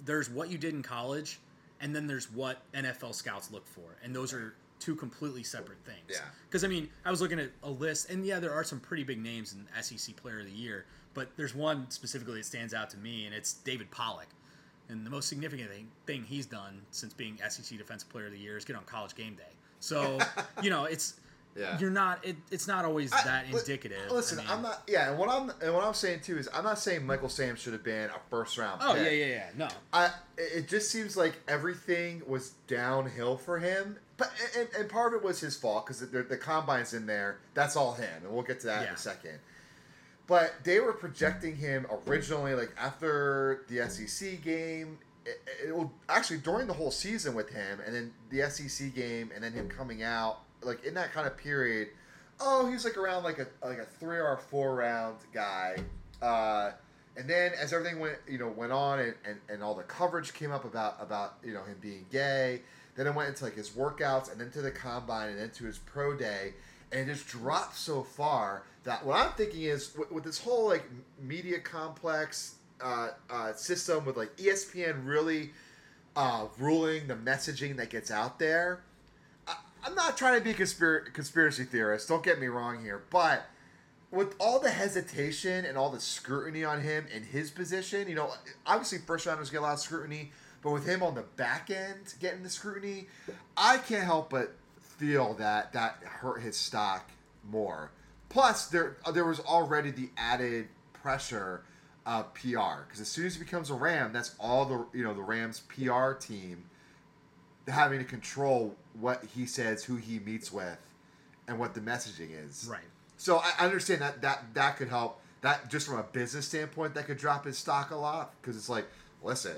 there's what you did in college, and then there's what NFL scouts look for, and those are two completely separate things. Yeah. Because I mean, I was looking at a list, and yeah, there are some pretty big names in SEC Player of the Year, but there's one specifically that stands out to me, and it's David Pollack. And the most significant thing, thing he's done since being SEC Defensive Player of the Year is get on College Game Day. So (laughs) you know, it's Yeah. you're not. It, it's not always I- that li- indicative. Listen, I mean- I'm not. Yeah, and what I'm and what I'm saying too is I'm not saying Michael Sam should have been a first round. Oh pick. yeah, yeah, yeah. No. I it just seems like everything was downhill for him. But and, and part of it was his fault because the, the combine's in there. That's all him, and we'll get to that in a second. But they were projecting him originally, like after the SEC game. It, it, actually during the whole season with him, and then the SEC game, and then him coming out, like in that kind of period. Oh, he's like around like a like a three or four round guy. Uh, and then as everything went, you know, went on, and, and, and all the coverage came up about about you know him being gay. Then it went into like his workouts, and then to the combine, and then to his pro day, and it just dropped so far that what I'm thinking is with, with this whole like media complex uh, uh, system with like ESPN really uh, ruling the messaging that gets out there. I, I'm not trying to be a conspir- conspiracy theorist. Don't get me wrong here, but with all the hesitation and all the scrutiny on him in his position, you know, obviously first rounders get a lot of scrutiny, but with him on the back end getting the scrutiny, I can't help but feel that that hurt his stock more. Plus, there uh, there was already the added pressure of PR because as soon as he becomes a Ram, that's all the you know the Rams PR team having to control what he says, who he meets with, and what the messaging is. Right. So I understand that that that could help. That just from a business standpoint, that could drop his stock a lot because it's like, listen,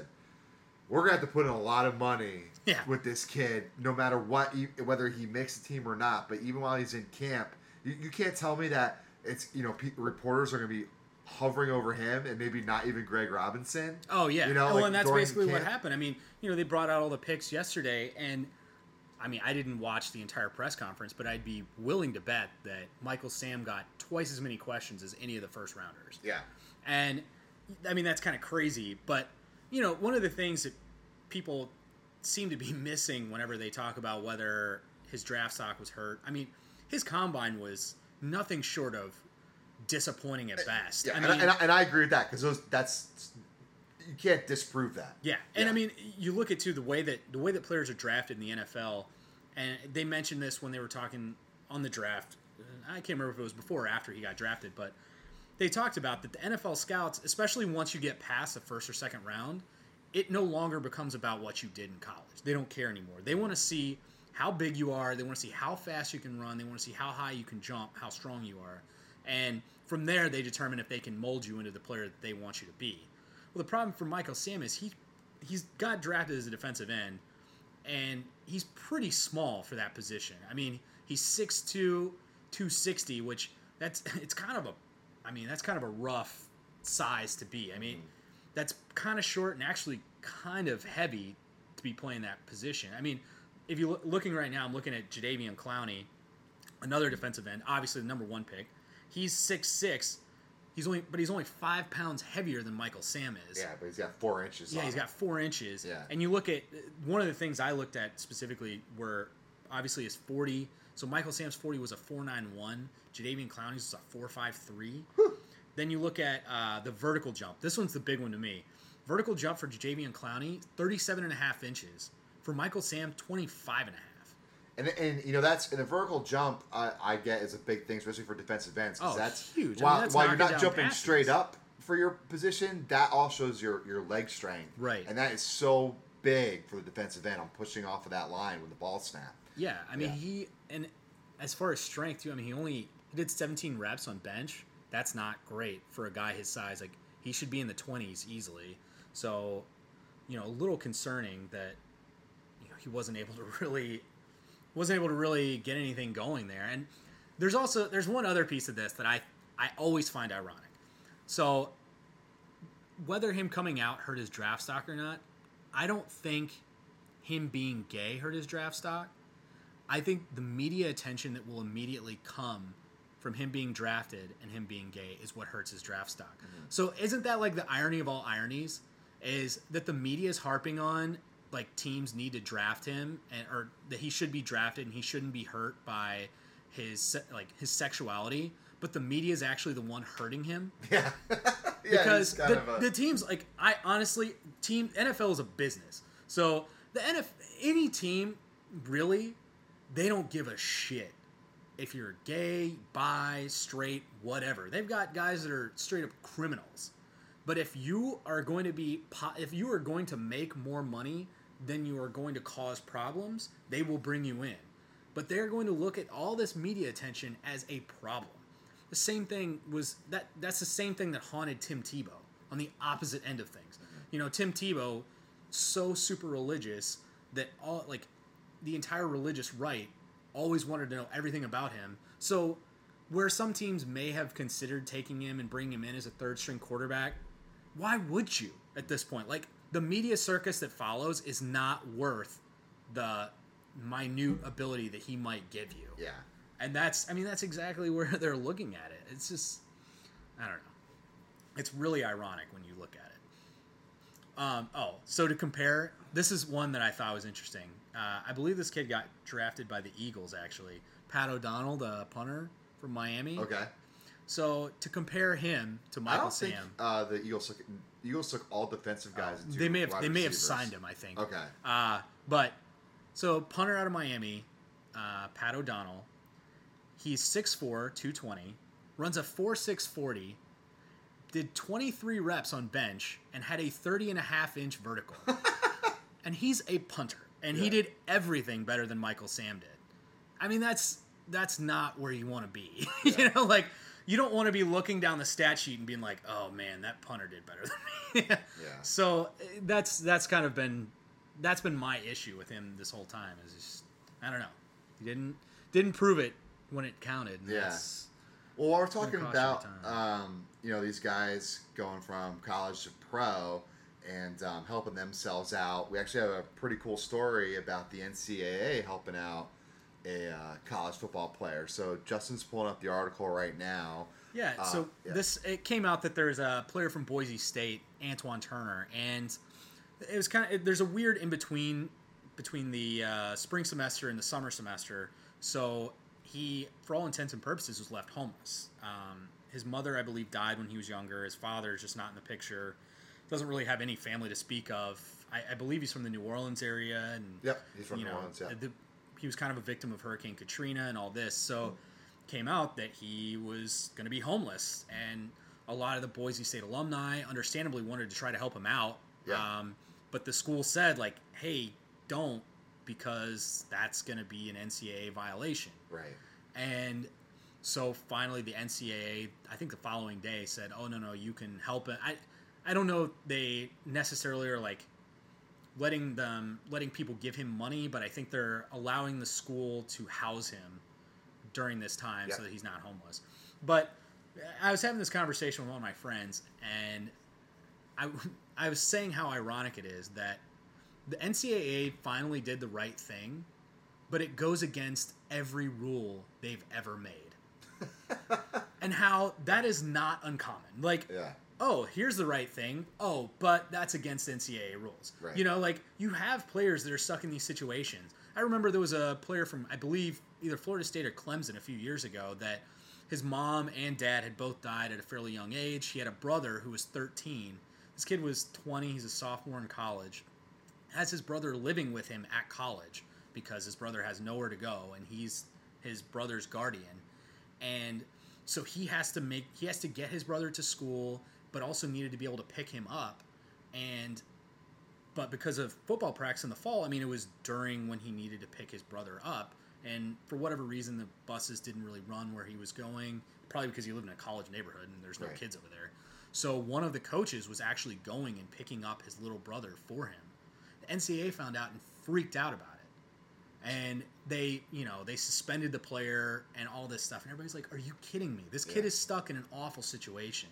we're gonna have to put in a lot of money Yeah. with this kid, no matter what, whether he makes the team or not. But even while he's in camp, you, you can't tell me that it's you know pe- reporters are gonna be hovering over him and maybe not even Greg Robinson. Oh yeah. You know, well, like, and that's basically what happened. I mean, you know, they brought out all the picks yesterday, and I mean, I didn't watch the entire press conference, but I'd be willing to bet that Michael Sam got twice as many questions as any of the first rounders. Yeah. And I mean, that's kind of crazy. But, you know, one of the things that people seem to be (laughs) missing whenever they talk about whether his draft stock was hurt, I mean, his combine was nothing short of disappointing at best. Yeah, I and, mean, I, and, I, and I agree with that because that's you can't disprove that. Yeah, and Yeah. I mean, you look at too the way that the way that players are drafted in the NFL, and they mentioned this when they were talking on the draft. I can't remember if it was before or after he got drafted, but they talked about that the NFL scouts, especially once you get past the first or second round, it no longer becomes about what you did in college. They don't care anymore. They want to see how big you are. They want to see how fast you can run. They want to see how high you can jump, how strong you are, and from there they determine if they can mold you into the player that they want you to be. Well, the problem for Michael Sam is he he's got drafted as a defensive end, and he's pretty small for that position. I mean, he's 6'2", 260, which that's (laughs) it's kind of a, I mean, that's kind of a rough size to be. I mean, mm-hmm. that's kind of short and actually kind of heavy to be playing that position. I mean, if you look looking right now, I'm looking at Jadeveon Clowney, another defensive end, obviously the number one pick. He's six six. He's only, but he's only five pounds heavier than Michael Sam is. Yeah, but he's got four inches. Yeah, he's him. got four inches. Yeah. And you look at one of the things I looked at specifically were obviously his 40. So Michael Sam's 40 was a 491. Jadeveon Clowney's was a 453. Then you look at uh, the vertical jump. This one's the big one to me. Vertical jump for Jadeveon Clowney, 37 and a half inches. For Michael Sam, 25 and a half. And, and you know that's and the vertical jump I, I get is a big thing, especially for defensive ends. Oh, that's huge. I mean, While, while you're not jumping passes. straight up for your position, that all shows your your leg strength. Right. And that is so big for the defensive end on pushing off of that line when the ball snapped. Yeah, I mean Yeah. he and as far as strength too, I mean he only he did 17 reps on bench. That's not great for a guy his size. Like he should be in the 20s easily. So, you know, a little concerning that he wasn't able to really wasn't able to really get anything going there. And there's also there's one other piece of this that I I always find ironic. So whether him coming out hurt his draft stock or not, I don't think him being gay hurt his draft stock. I think the media attention that will immediately come from him being drafted and him being gay is what hurts his draft stock. Mm-hmm. So isn't that like the irony of all ironies? Is that the media is harping on like teams need to draft him and or that he should be drafted and he shouldn't be hurt by his like his sexuality, but the media is actually the one hurting him (laughs) Yeah. (laughs) yeah because the, a- the teams like I honestly team NFL is a business. So the NFL any team really they don't give a shit if you're gay, bi, straight, whatever. They've got guys that are straight up criminals. But if you are going to be if you are going to make more money than you are going to cause problems, they will bring you in. But they're going to look at all this media attention as a problem. The same thing was that that's the same thing that haunted Tim Tebow on the opposite end of things. Mm-hmm. You know, Tim Tebow so super religious that all like the entire religious right always wanted to know everything about him. So where some teams may have considered taking him and bringing him in as a third string quarterback, why would you at this point? Like the media circus that follows is not worth the minute ability that he might give you. yeah. And that's I mean that's exactly (laughs) where they're looking at it. It's just I don't know. It's really ironic when you look at it. Um, oh, so to compare, this is one that I thought was interesting. Uh, I believe this kid got drafted by the Eagles actually. Pat O'Donnell, the punter from Miami. Okay. So to compare him to I Michael think Sam, uh, the Eagles Eagles took all defensive guys. and two they may have they may have signed him. I think. Okay. Uh, but so punter out of Miami, uh, Pat O'Donnell. He's 6'4", 220, runs a 4.6 40, did 23 reps on bench, and had a 30 and a half inch vertical. (laughs) and he's a punter, and he did everything better than Michael Sam did. I mean, that's that's not where you want to be. (laughs) you know, like you don't want to be looking down the stat sheet and being like, "Oh man, that punter did better than me." (laughs) Yeah. So eh, that's that's kind of been that's been my issue with him this whole time. Is just I don't know. He didn't didn't prove it when it counted. and Yeah. Well, while we're talking about um, you know these guys going from college to pro and um, helping themselves out, we actually have a pretty cool story about the NCAA helping out a uh, college football player. So Justin's pulling up the article right now. Yeah, Uh, so yeah. this it came out that there's a player from Boise State, Antoine Turner, and it was kind of there's a weird in between between the uh, spring semester and the summer semester. So he, for all intents and purposes, was left homeless. Um, his mother, I believe, died when he was younger. His father is just not in the picture. Doesn't really have any family to speak of. I, I believe he's from the New Orleans area, and Yep, he's from you New know, Orleans, yeah. the, he was kind of a victim of Hurricane Katrina and all this. So came out that he was going to be homeless, and a lot of the Boise State alumni, understandably, wanted to try to help him out. Yeah. Um, but the school said, like, "Hey, don't," because that's going to be an NCAA violation. Right. And so finally, the NCAA, I think the following day, said, "Oh no, no, you can help it." I, I don't know if they necessarily are like letting them letting people give him money, but I think they're allowing the school to house him during this time so that he's not homeless. But I was having this conversation with one of my friends, and I, (laughs) I was saying how ironic it is that the NCAA finally did the right thing, but it goes against every rule they've ever made. (laughs) and how that is not uncommon. Like, Yeah. Oh, here's the right thing. Oh, but that's against NCAA rules. Right. You know, like you have players that are stuck in these situations. I remember there was a player from, I believe, either Florida State or Clemson a few years ago that his mom and dad had both died at a fairly young age. He had a brother who was 13. This kid was 20. He's a sophomore in college. Has his brother living with him at college because his brother has nowhere to go and he's his brother's guardian. And so he has to make he has to get his brother to school, but also needed to be able to pick him up. And but because of football practice in the fall, I mean, it was during when he needed to pick his brother up, and for whatever reason, the buses didn't really run where he was going. Probably because he lived in a college neighborhood and there's no Right. kids over there. So one of the coaches was actually going and picking up his little brother for him. The NCAA found out and freaked out about it, and they, you know, they suspended the player and all this stuff. And everybody's like, "Are you kidding me? This kid Yeah. is stuck in an awful situation."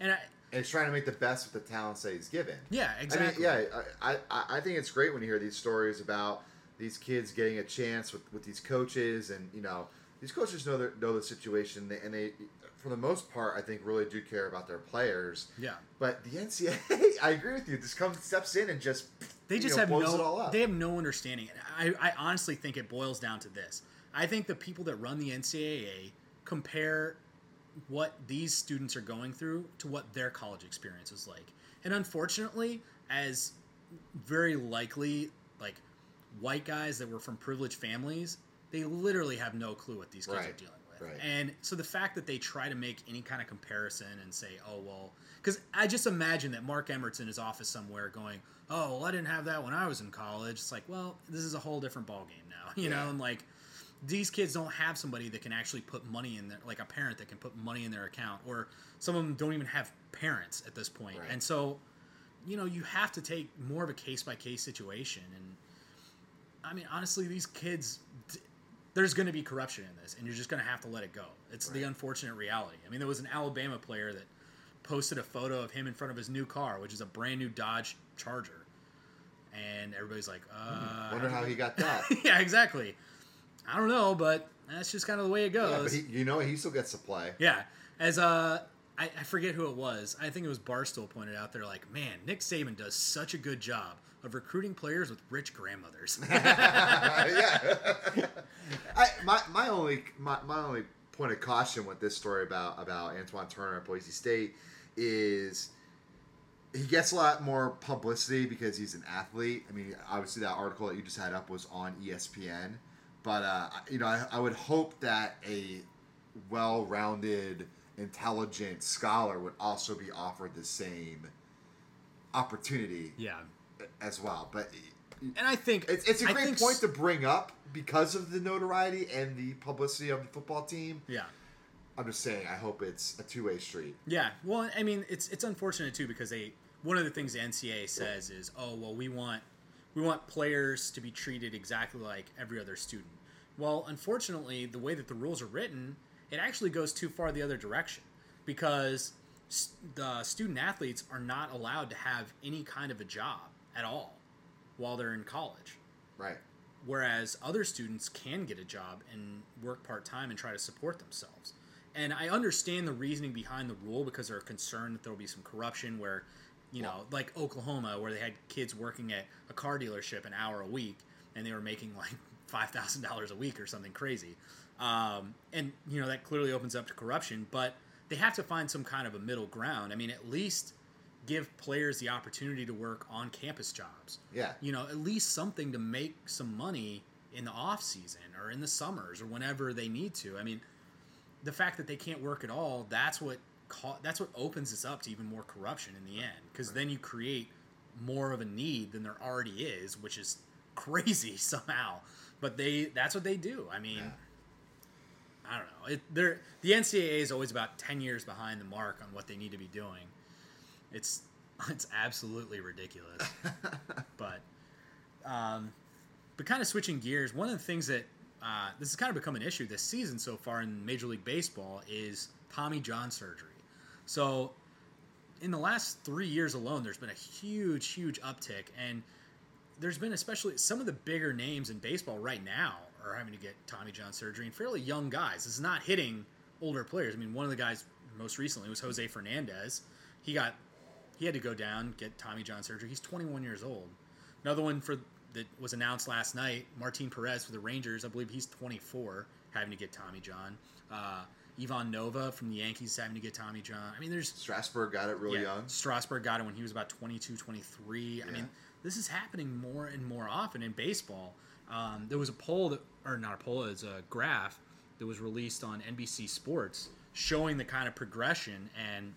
And I, And he's trying to make the best with the talents that he's given. yeah, exactly. I mean, yeah, I, I, I think it's great when you hear these stories about these kids getting a chance with, with these coaches, and you know, these coaches know their, know the situation, they, and they, for the most part, I think really do care about their players. yeah. But the NCAA, (laughs) I agree with you. Just comes steps in and just They just know, have blows it all no. up. They have no understanding. I, I honestly think it boils down to this. I think the people that run the NCAA compare what these students are going through to what their college experience is like, and unfortunately, as very likely like white guys that were from privileged families, they literally have no clue what these kids are dealing with. right. And so the fact that they try to make any kind of comparison and say, oh, well, because I just imagine that Mark Emmert's in his office somewhere going, oh, well, I didn't have that when I was in college. It's like, well, this is a whole different ballgame now, (laughs) you Yeah. know? And like, these kids don't have somebody that can actually put money in their, like a parent that can put money in their account, or some of them don't even have parents at this point. Right. And so, you know, you have to take more of a case by case situation. And I mean, honestly, these kids, there's going to be corruption in this, and you're just going to have to let it go. It's the unfortunate reality. I mean, there was an Alabama player that posted a photo of him in front of his new car, which is a brand new Dodge Charger. And everybody's like, uh, Wonder how he got that. (laughs) yeah, exactly. I don't know, but that's just kind of the way it goes. yeah, but he, you know he still gets to play. Yeah, as uh, I, I forget who it was. I think it was Barstool pointed out. They're like, man, Nick Saban does such a good job of recruiting players with rich grandmothers. (laughs) yeah. (laughs) I, my, my only my, my only point of caution with this story about about Antoine Turner at Boise State is he gets a lot more publicity because he's an athlete. I mean, obviously that article that you just had up was on ESPN, but uh, you know, I, I would hope that a well-rounded, intelligent scholar would also be offered the same opportunity yeah, as well. But and I think it's, it's a great think point to bring up because of the notoriety and the publicity of the football team. Yeah, I'm just saying, I hope it's a two way street. yeah. Well, I mean, it's it's unfortunate too because they one of the things the NCAA says is, oh well, we want we want players to be treated exactly like every other student. Well, unfortunately, the way that the rules are written, it actually goes too far the other direction because the student athletes are not allowed to have any kind of a job at all while they're in college. Right. Whereas other students can get a job and work part time and try to support themselves. And I understand the reasoning behind the rule because they're concerned that there will be some corruption where, you know, like Oklahoma, where they had kids working at a car dealership an hour a week and they were making like $5,000 a week or something crazy. Um, and, you know, that clearly opens up to corruption, but they have to find some kind of a middle ground. I mean, at least give players the opportunity to work on campus jobs Yeah. you know, at least something to make some money in the off season or in the summers or whenever they need to. I mean, the fact that they can't work at all, that's what ca- that's what opens this up to even more corruption in the end because then you create more of a need than there already is, which is (laughs) crazy somehow. But they that's what they do. I mean, Yeah. I don't know. It, they're, the NCAA is always about 10 years behind the mark on what they need to be doing. It's (laughs) it's absolutely ridiculous. (laughs) but um, but kind of switching gears, one of the things that uh, this has kind of become an issue this season so far in Major League Baseball is Tommy John surgery. So in the last three years alone, there's been a huge, huge uptick, and there's been especially some of the bigger names in baseball right now are having to get Tommy John surgery, and fairly young guys. It's not hitting older players. I mean, one of the guys most recently was Jose Fernandez. He got he had to go down get Tommy John surgery. He's 21 years old. Another one for that was announced last night, Martin Perez for the Rangers. I believe he's 24, having to get Tommy John. Uh, Ivan Nova from the Yankees having to get Tommy John. I mean, there's Strasburg got it really yeah, young. Strasburg got it when he was about 22, 23. I mean, this is happening more and more often in baseball. Um, there was a poll, that, or not a poll, it's a graph that was released on NBC Sports showing the kind of progression and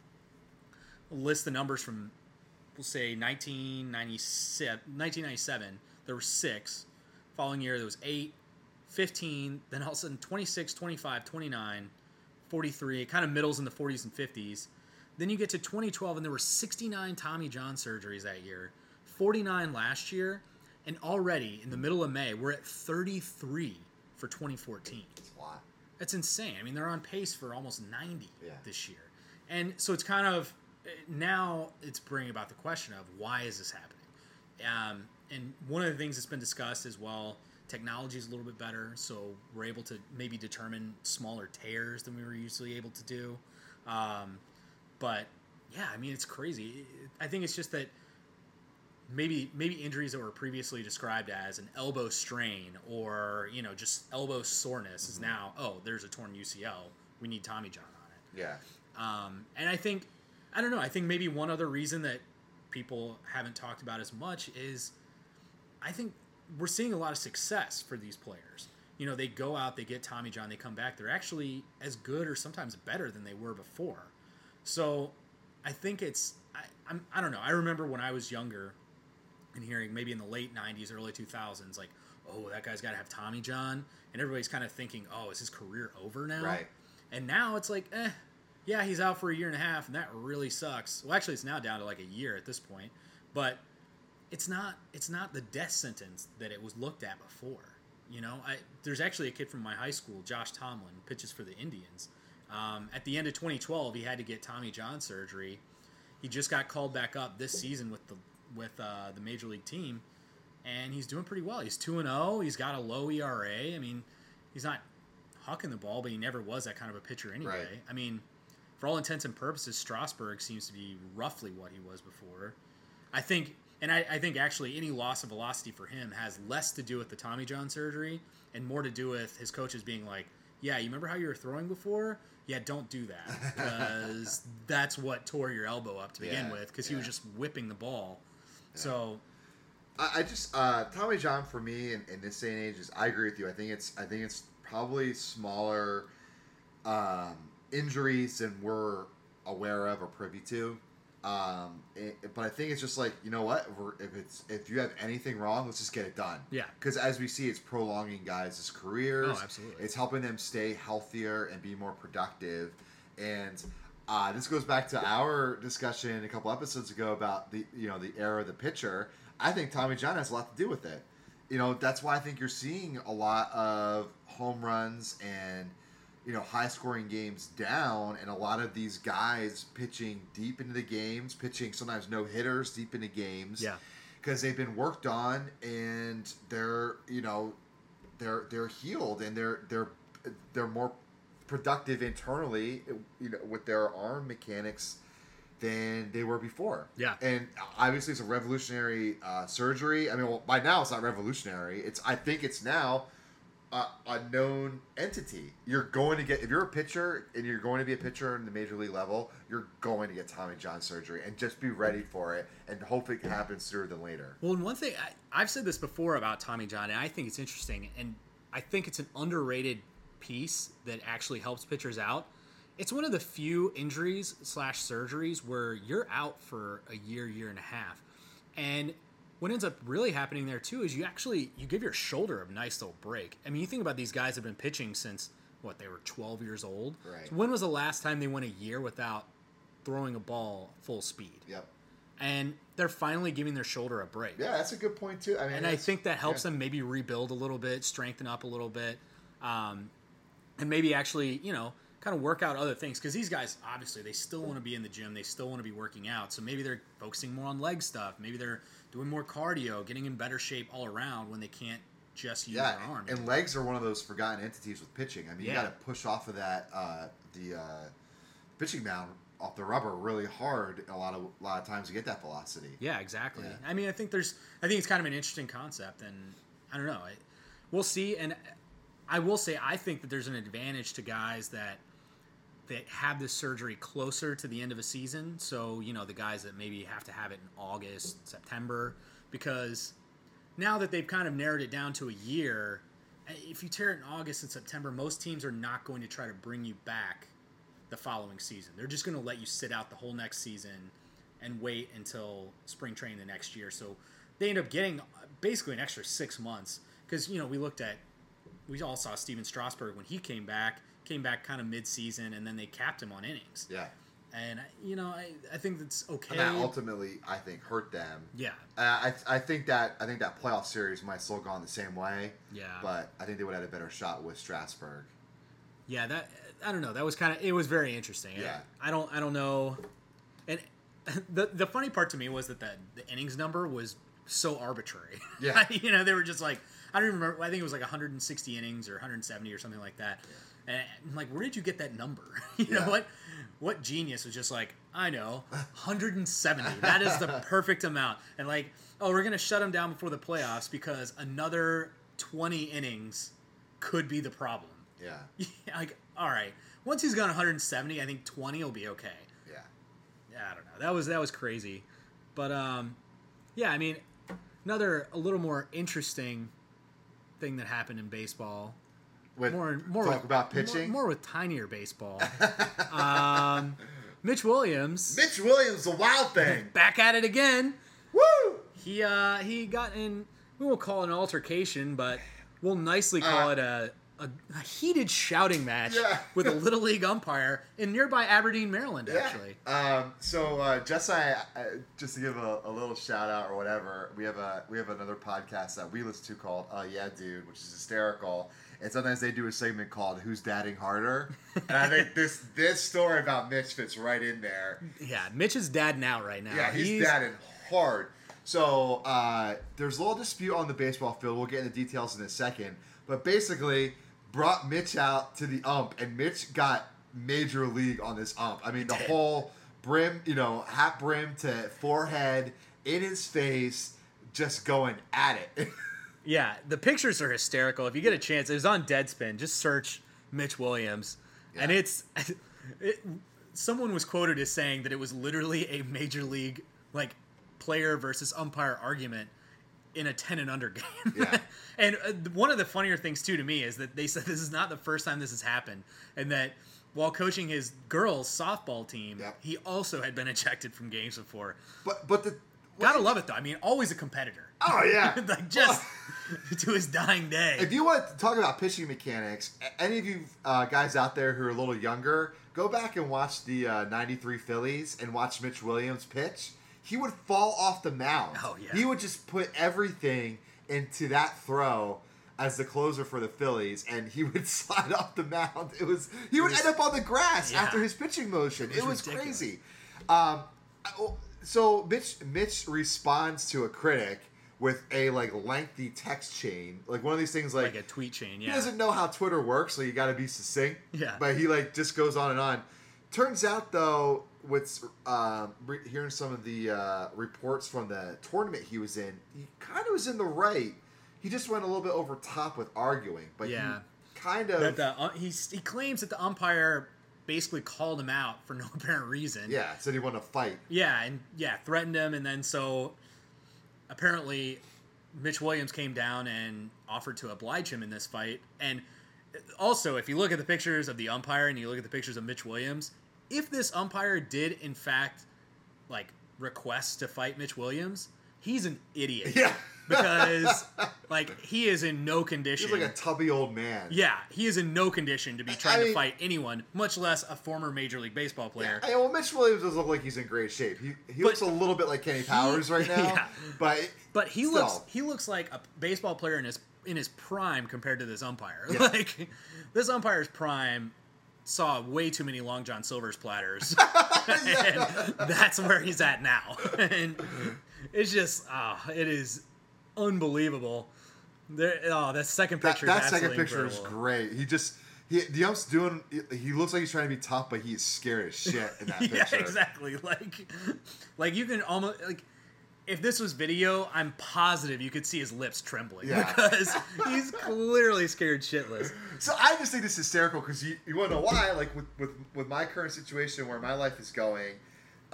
list the numbers from, we'll say, 1997. 1997 there were six. Following year, there was eight, 15, then all of a sudden 26, 25, 29, 43, kind of middles in the 40s and 50s. Then you get to 2012, and there were 69 Tommy John surgeries that year, 49 last year, and already in the middle of May, we're at 33 for 2014. It's a lot. That's insane. I mean, they're on pace for almost 90 Yeah. this year. And so it's kind of now it's bringing about the question of why is this happening? Um, and one of the things that's been discussed is well, technology is a little bit better, so we're able to maybe determine smaller tears than we were usually able to do. Um, but yeah, I mean, it's crazy. I think it's just that maybe maybe injuries that were previously described as an elbow strain or you know just elbow soreness is now oh there's a torn UCL we need Tommy John on it. Yeah. um, and I think I don't know I think maybe one other reason that people haven't talked about as much is I think we're seeing a lot of success for these players. You know they go out they get Tommy John they come back. They're actually as good or sometimes better than they were before. So I think it's I, I'm, I don't know. I remember when I was younger and hearing maybe in the late 90s early 2000s like oh that guy's got to have tommy john. And everybody's kind of thinking oh is his career over now? Right. and now it's like eh yeah he's out for a year and a half and that really sucks. Well actually it's now down to like a year at this point. But it's not it's not the death sentence that it was looked at before. You know I, there's actually a kid from my high school josh tomlin pitches for the indians. Um, at the end of 2012 he had to get tommy john surgery. He just got called back up this season with the with uh, the major league team, and he's doing pretty well. He's two and zero. He's got a low ERA. I mean, he's not hucking the ball, but he never was that kind of a pitcher anyway. Right. I mean, for all intents and purposes, Strasburg seems to be roughly what he was before. I think, and I, I think actually any loss of velocity for him has less to do with the Tommy John surgery and more to do with his coaches being like, "Yeah, you remember how you were throwing before? Yeah, don't do that (laughs) because that's what tore your elbow up to begin Yeah, with because he was just whipping the ball." So I, I just uh, Tommy John for me in, in this day and age is I agree with you. I think it's I think it's probably smaller um, injuries than we're aware of or privy to. Um, it- but I think it's just like you know what if, we're, if it's if you have anything wrong, let's just get it done. Yeah. Because as we see, it's prolonging guys' careers. Oh, absolutely. It's helping them stay healthier and be more productive. And uh, this goes back to our discussion a couple episodes ago about the you know the era of the pitcher. I think Tommy John has a lot to do with it. You know that's why I think you're seeing a lot of home runs and you know high scoring games down, and a lot of these guys pitching deep into the games, pitching sometimes no hitters deep into games. Yeah. because they've been worked on and they're you know they're they're healed and they're they're they're more productive internally you know with their arm mechanics than they were before. Yeah. and obviously it's a revolutionary uh, surgery. I mean well by now it's not revolutionary. It's i think it's now a, a known entity. You're going to get if you're a pitcher and you're going to be a pitcher in the major league level you're going to get tommy john surgery and just be ready for it and hope it happens sooner than later. Well, and one thing I, I've said this before about Tommy John, and I think it's interesting, and I think it's an underrated piece that actually helps pitchers out. It's one of the few injuries slash surgeries where you're out for a year, year and a half, and what ends up really happening there too is you actually you give your shoulder a nice little break. I mean, you think about these guys have been pitching since what they were 12 years old. Right. So when was the last time they went a year without throwing a ball full speed? yep And they're finally giving their shoulder a break Yeah, that's a good point too. I mean, and I think that helps yeah. them maybe rebuild a little bit, strengthen up a little bit, um, and maybe actually, you know, kind of work out other things because these guys obviously they still want to be in the gym, they still want to be working out. So maybe they're focusing more on leg stuff. Maybe they're doing more cardio, getting in better shape all around when they can't just use Yeah, their arm. and legs are one of those forgotten entities with pitching. I mean, you got to push off of that uh, the uh, pitching mound off the rubber really hard a lot of a lot of times to get that velocity. Yeah, exactly. Yeah. I mean, I think there's, I think it's kind of an interesting concept, and I don't know. I, we'll see. And I will say, I think that there's an advantage to guys that that have this surgery closer to the end of a season. So you know, the guys that maybe have to have it in August, September, because now that they've kind of narrowed it down to a year, eh, if you tear it in August and September, most teams are not going to try to bring you back the following season. They're just going to let you sit out the whole next season and wait until spring training the next year. So they end up getting uh, basically an extra six months because you know we looked at we all saw Stephen Strasburg when he came back, came back kind of mid-season, and then they capped him on innings. Yeah, And you know I, I think that's okay. and that ultimately I think hurt them. yeah, Uh, I, I think that I think that playoff series might still gone the same way. Yeah. But I think they would have had a better shot with Strasburg. yeah. That I don't know. That was kind of it was very interesting. Yeah. I don't I don't know. And (laughs) the the funny part to me was that the, the innings number was so arbitrary. Yeah. (laughs) you know, they were just like I don't even remember. I think it was like 160 innings or 170 or something like that. And I'm like, where did you get that number? (laughs) you Yeah. know what? What genius was just like, I know, 170. that is the (laughs) perfect amount. And like, oh, we're gonna shut him down before the playoffs because another 20 innings could be the problem. Yeah, (laughs) Yeah, like, all right. Once he's gone 170, I think 20 will be okay. yeah. Yeah, I don't know. That was that was crazy, but um, yeah. I mean, another a little more interesting thing that happened in baseball. With More more talk with, about pitching. More, more with tinier baseball. (laughs) um, Mitch Williams Mitch Williams, the wild thing. (laughs) back at it again. Woo! He uh he got in. We won't call it an altercation, but we'll nicely call Uh, it a, a, a heated shouting match Yeah. (laughs) with a little league umpire in nearby Aberdeen, Maryland. Actually, Um, so uh, and I, uh, just to give a, a little shout out or whatever, we have a we have another podcast that we listen to called uh, Yeah Dude, which is hysterical. And sometimes they do a segment called Who's Dadding Harder? And I think this (laughs) this story about Mitch fits right in there. yeah, Mitch is dad now right now. Yeah, he's, dadding hard. So uh, there's a little dispute on the baseball field. We'll get into details in a second. But basically, brought Mitch out to the ump, and Mitch got major league on this ump. I mean, the whole brim, you know, hat brim to forehead in his face, just going at it. (laughs) Yeah, the pictures are hysterical. If you get a chance, it was on Deadspin. Just search Mitch Williams, and it's (laughs) it, someone was quoted as saying that it was literally a major league like player versus umpire argument in a 10 and under game. Yeah. (laughs) and uh, one of the funnier things too to me is that they said this is not the first time this has happened and that while coaching his girls softball team, he also had been (laughs) ejected from games before. but but the Gotta love it though. I mean, always a competitor. Oh yeah, (laughs) like just to his dying day. If you want to talk about pitching mechanics, any of you uh, guys out there who are a little younger, go back and watch the uh, 93 Phillies and watch Mitch Williams pitch. He would fall off the mound. Oh, yeah. He would just put everything into that throw as the closer for the Phillies, and he (laughs) would slide off the mound. It was he would was- end up on the grass Yeah. after his pitching motion. It was was, crazy. Um, so Mitch Mitch responds to a critic with a like lengthy text chain, like one of these things like, like a tweet chain, Yeah, he doesn't know how Twitter works, so you got to be succinct. Yeah. But he like just goes on and on. Turns out though, with um, re- hearing some of the uh, reports from the tournament he was in, he kind of was in the right. He just went a little bit over top with arguing, but Yeah. kind of that the uh, he's, he claims that the umpire basically called him out for (laughs) no apparent reason. yeah said he wanted to fight. Yeah, and yeah, threatened him, and then so apparently Mitch Williams came down and offered to oblige him in this fight. And also, if you look at the pictures of the umpire and you look at the pictures of Mitch Williams, if this umpire did in fact like request to fight Mitch Williams, he's an idiot. Yeah. (laughs) because like he is in no condition. He's like a tubby old man. Yeah, he is in no condition to be trying I to fight anyone, much less a former Major League Baseball player. I, well, Mitch Williams does look like he's in great shape. He he But looks a little bit like Kenny Powers right (laughs) now, yeah. but But he still. looks he looks like a baseball player in his in his prime compared to this umpire. Yeah. (laughs) Like this umpire's prime saw way too many Long John Silver's platters, (laughs) (laughs) and that's where he's at now. (laughs) and it's just, ah, it is unbelievable. There, oh, that second That, picture. that is second absolutely picture is great. He just he the ump's doing. He looks like he's trying to be tough, but he's scared as shit in that picture. yeah, exactly. Like, like you can almost like. If this was video, I'm positive you could see his lips trembling Yeah. (laughs) because he's clearly scared shitless. So I just think this is hysterical because you, you want to know why? Like with, with with my current situation where my life is going,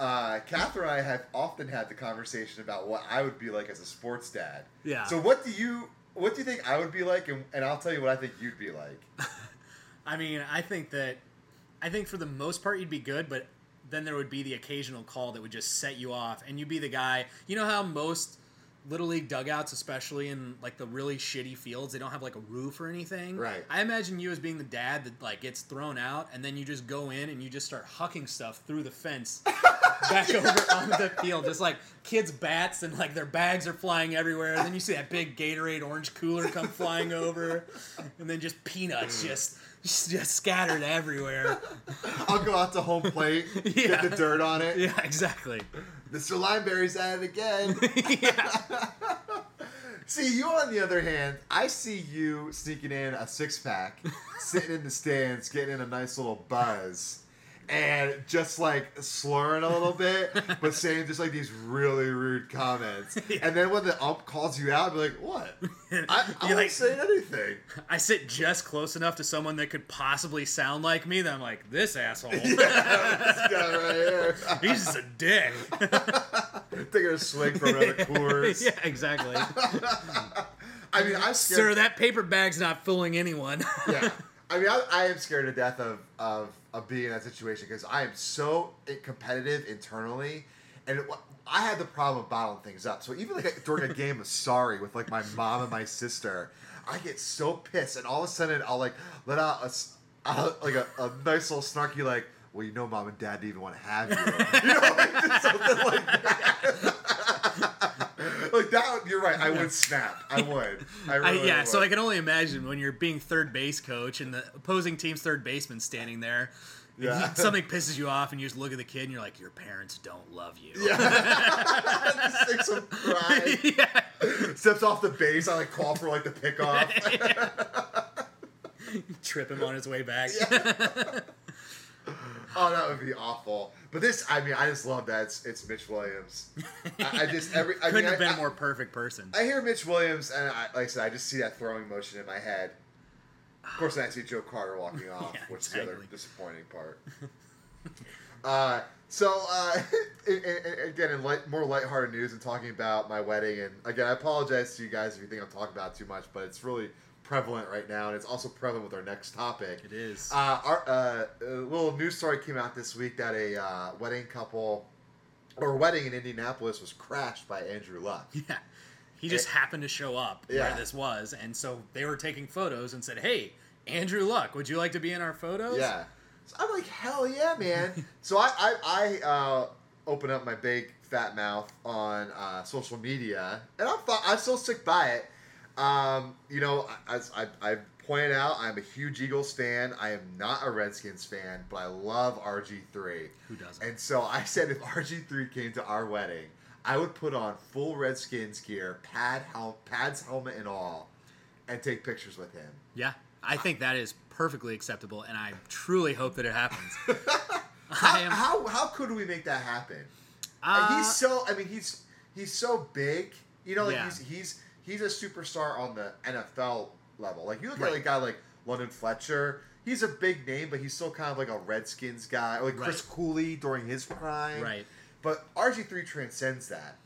uh, Catherine and I have often had the conversation about what I would be like as a sports dad. Yeah. So what do you what do you think I would be like, and, and I'll tell you what I think you'd be like. (laughs) I mean, I think that I think for the most part you'd be good, but then there would be the occasional call that would just set you off, and you'd be the guy. You know how most little league dugouts, especially in like the really shitty fields, they don't have like a roof or anything. Right. I imagine you as being the dad that like gets thrown out, and then you just go in and you just start hucking stuff through the fence (laughs) back over onto the field, just like kids' bats and like their bags are flying everywhere. And then you see that big Gatorade orange cooler come flying over, and then just peanuts mm. just just scattered everywhere. I'll go out to home plate, Yeah. (laughs) get the dirt on it. Yeah, exactly. Mr. Lineberry's at it again. (laughs) (laughs) See, you on the other hand, I see you sneaking in a six pack, (laughs) sitting in the stands, getting in a nice little buzz, and just like slurring a little bit, but saying just like these really rude comments. (laughs) And then when the ump calls you out, be like, "What? (laughs) I, I like- saying anything." I sit just close enough to someone that could possibly sound like me that I'm like, this asshole. (laughs) this guy right here, He's just a dick. taking a swig from another Coors. yeah, exactly. I mean, I'm scared. Sir, that paper bag's not fooling anyone. yeah. I mean, I, I am scared to death of, of, of being in that situation because I am so competitive internally. And it, I had the problem of bottling things up. So even like during a game of Sorry with like my mom and my sister, I get so pissed. And all of a sudden, I'll like let out a, like a, a nice little snarky, like, well, you know, mom and dad didn't even want to have you. (laughs) You know, like something like that. (laughs) like that, you're right. I would snap. I (laughs) would. I I, yeah, would. so I can only imagine when you're being third base coach and the opposing team's third baseman standing there. Yeah. (laughs) something pisses you off, and you just look at the kid, and you're like, "Your parents don't love you." Yeah. (laughs) Just him cry. yeah. Steps off the base. I like call for like the pickoff. Trip him on his way back. Oh, that would be awful. But this, I mean, I just love that it's, it's Mitch Williams. I, I just (laughs) every. I Couldn't mean, have been I, a more perfect person. I, hear Mitch Williams, and I, like I said, I just see that throwing motion in my head. Of course, then I see Joe Carter walking (laughs) off, Yeah, which is the other disappointing part. (laughs) uh, so uh, in, in, again, in light, more lighthearted news and talking about my wedding, and again, I apologize to you guys if you think I'm talking about too much, but it's really prevalent right now, and it's also prevalent with our next topic. It is. Uh, our, uh, a little news story came out this week that a uh, wedding couple or wedding in Indianapolis was crashed by Andrew Luck. Yeah. He just happened to show up Yeah. where this was, and so they were taking photos and said, "Hey, Andrew Luck, would you like to be in our photos?" Yeah. So I'm like, hell yeah, man. (laughs) so I I, I uh, open up my big fat mouth on uh, social media, and I'm fi- I still stick by it. Um, you know, as I, I pointed out, I'm a huge Eagles fan. I am not a Redskins fan, but I love RG3. Who doesn't? And so I (laughs) said, if RG3 came to our wedding, I would put on full Redskins gear, pad, hel- pads, helmet, and all, and take pictures with him. Yeah, I think that is perfectly acceptable, and I truly hope that it happens. (laughs) How, am. how, how could we make that happen? uh, he's so. I mean, he's he's so big. You know, like Yeah. he's he's he's a superstar on the NFL level. Like you look Right. at a guy like London Fletcher. He's a big name, but he's still kind of like a Redskins guy, like Chris Cooley during his prime. right. But RG three transcends that.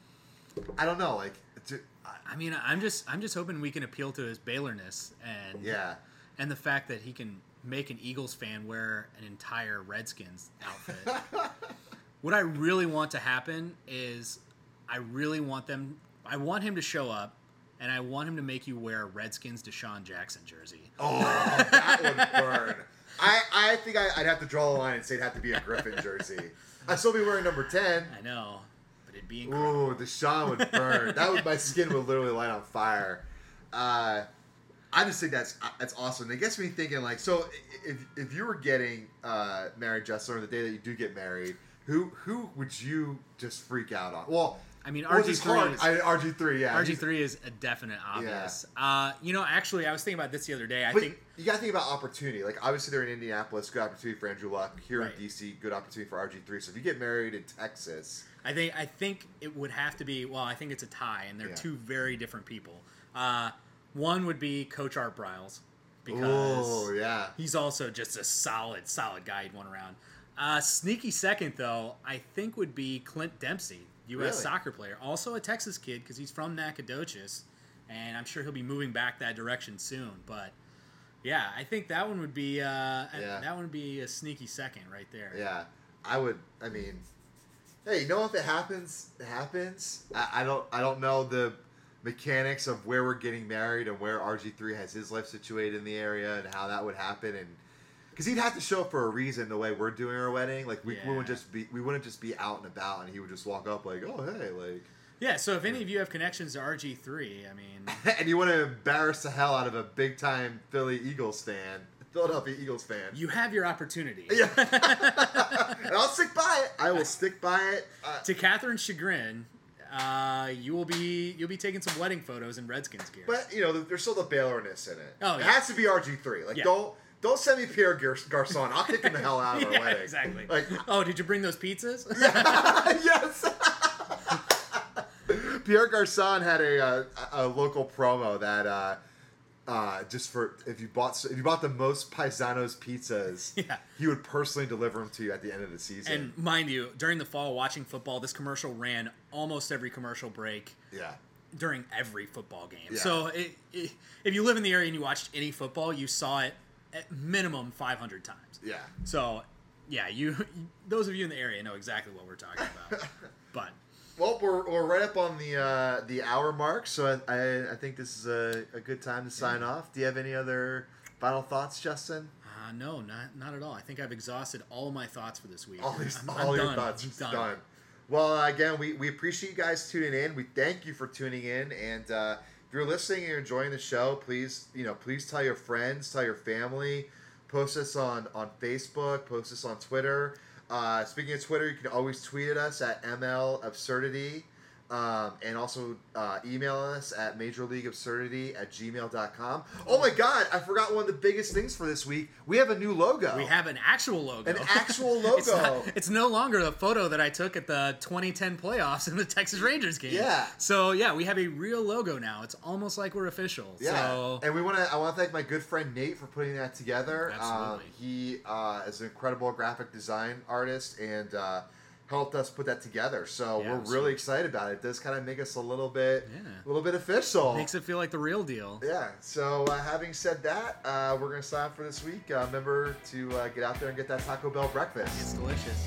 I don't know, like, it's- I mean, I'm just, I'm just hoping we can appeal to his Baylorness and yeah, and the fact that he can make an Eagles fan wear an entire Redskins outfit. (laughs) what I really want to happen is, I really want them. I want him to show up, and I want him to make you wear a Redskins DeSean Jackson jersey. Oh, that would burn. I, I think I, I'd have to draw a line and say it'd have to be a Griffin jersey. I'd still be wearing number 10. I know, but it'd be incredible. Ooh, DeSean would burn. that would my skin would literally light on fire. Uh, I just think that's that's awesome. It gets me thinking, like, so if, if you were getting uh, married, Justin, or the day that you do get married, who who would you just freak out on? Well, I mean, RG3 is- I, RG3, yeah. RG three is a definite obvious. Uh, you know, actually, I was thinking about this the other day. I But think you got to think about opportunity. Like obviously they're in Indianapolis, good opportunity for Andrew Luck. Here Right. in DC, good opportunity for RG3. So if you get married in Texas, I think I think it would have to be. Well, I think it's a tie, and they're Yeah. two very different people. Uh, one would be Coach Art Briles because oh yeah, he's also just a solid, solid guy. He'd won around. Uh, sneaky second though, I think would be Clint Dempsey, U.S. Really? soccer player, also a Texas kid because he's from Nacogdoches, and I'm sure he'll be moving back that direction soon. But yeah, I think that one would be uh, Yeah. that one would be a sneaky second right there. yeah. I would. I mean, hey, you know if it happens, it happens. I, I don't. I don't know the mechanics of where we're getting married and where RG3 has his life situated in the area and how that would happen and. Because he'd have to show up for a reason the way we're doing our wedding. Like we, we wouldn't just be we wouldn't just be out and about and he would just walk up like, oh hey, like Yeah, so if any of you have connections to RG3, I mean, (laughs) and you want to embarrass the hell out of a big time Philly Eagles fan, Philadelphia Eagles fan. you have your opportunity. yeah, (laughs) and I'll stick by it. I will stick by it. Uh, To Catherine's chagrin, uh, you will be you'll be taking some wedding photos in Redskins gear. but you know, there's still the Baylorness in it. Oh, yeah. it has to be RG three. Like Yeah. don't don't send me Pierre Gar- Garcon. I'll kick him the hell out of (laughs) our yeah, wedding. exactly. Like oh, did you bring those pizzas? (laughs) yes. (laughs) Pierre Garcon had a, uh, a local promo that uh, uh, just for if you bought if you bought the most Paisanos pizzas, Yeah. he would personally deliver them to you at the end of the season. and mind you, during the fall, watching football, this commercial ran almost every commercial break yeah, during every football game. Yeah. So it, it, if you live in the area and you watched any football, you saw it at minimum 500 times. yeah. So yeah, you (laughs) those of you in the area know exactly what we're talking about. (laughs) but Well, we're, we're right up on the uh, the hour mark, so I, I, I think this is a, a good time to sign off. Do you have any other final thoughts, Justin? Uh, no, not not at all. I think I've exhausted all my thoughts for this week. All, these, I'm- all I'm your done. thoughts just done. Well, again, we, we appreciate you guys tuning in. We thank you for tuning in, and uh, if you're listening and you're enjoying the show, please you know please tell your friends, tell your family, post us on on Facebook, post us on Twitter. Uh, speaking of Twitter, you can always tweet at us at ML Absurdity. Um, and also uh, email us at majorleagueabsurdity at gmail.com. Oh my god, I forgot one of the biggest things for this week. We have a new logo. We have an actual logo. An (laughs) actual It's, not- logo. it's no longer the photo that I took at the 2010 playoffs in the Texas Rangers game. Yeah. So yeah, we have a real logo now. It's almost like we're official. Yeah, So and we want to. I want to thank my good friend Nate for putting that together. Um, Absolutely. he uh, is an incredible graphic design artist and uh, helped us put that together. So Yeah, we're absolutely. really excited about it. It does kind of make us a little bit, Yeah. a little bit official. makes it feel like the real deal. yeah. So uh, having said that, uh, we're gonna sign for this week. Uh, remember to uh, get out there and get that Taco Bell breakfast. It's delicious.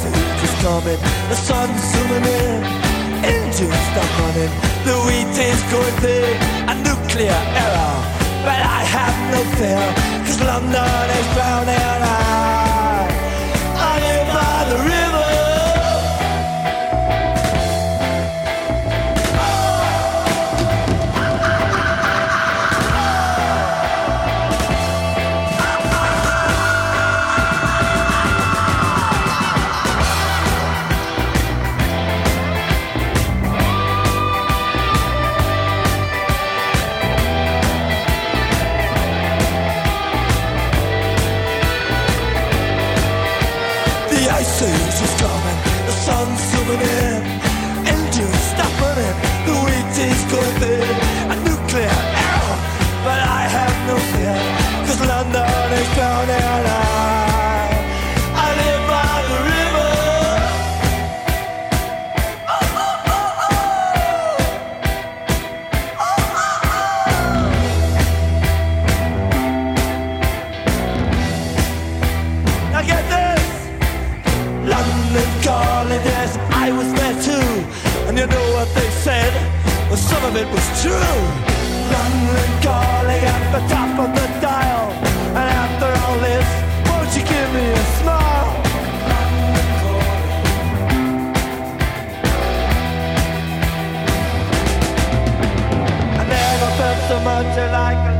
coming. The sun's zooming in, engines stop running. The wheat is going thick, a nuclear error. But I have no fear, cause London is drowning out. of it was true. London calling at the top of the dial. And after all this, won't you give me a smile? London Calling. I never felt so much like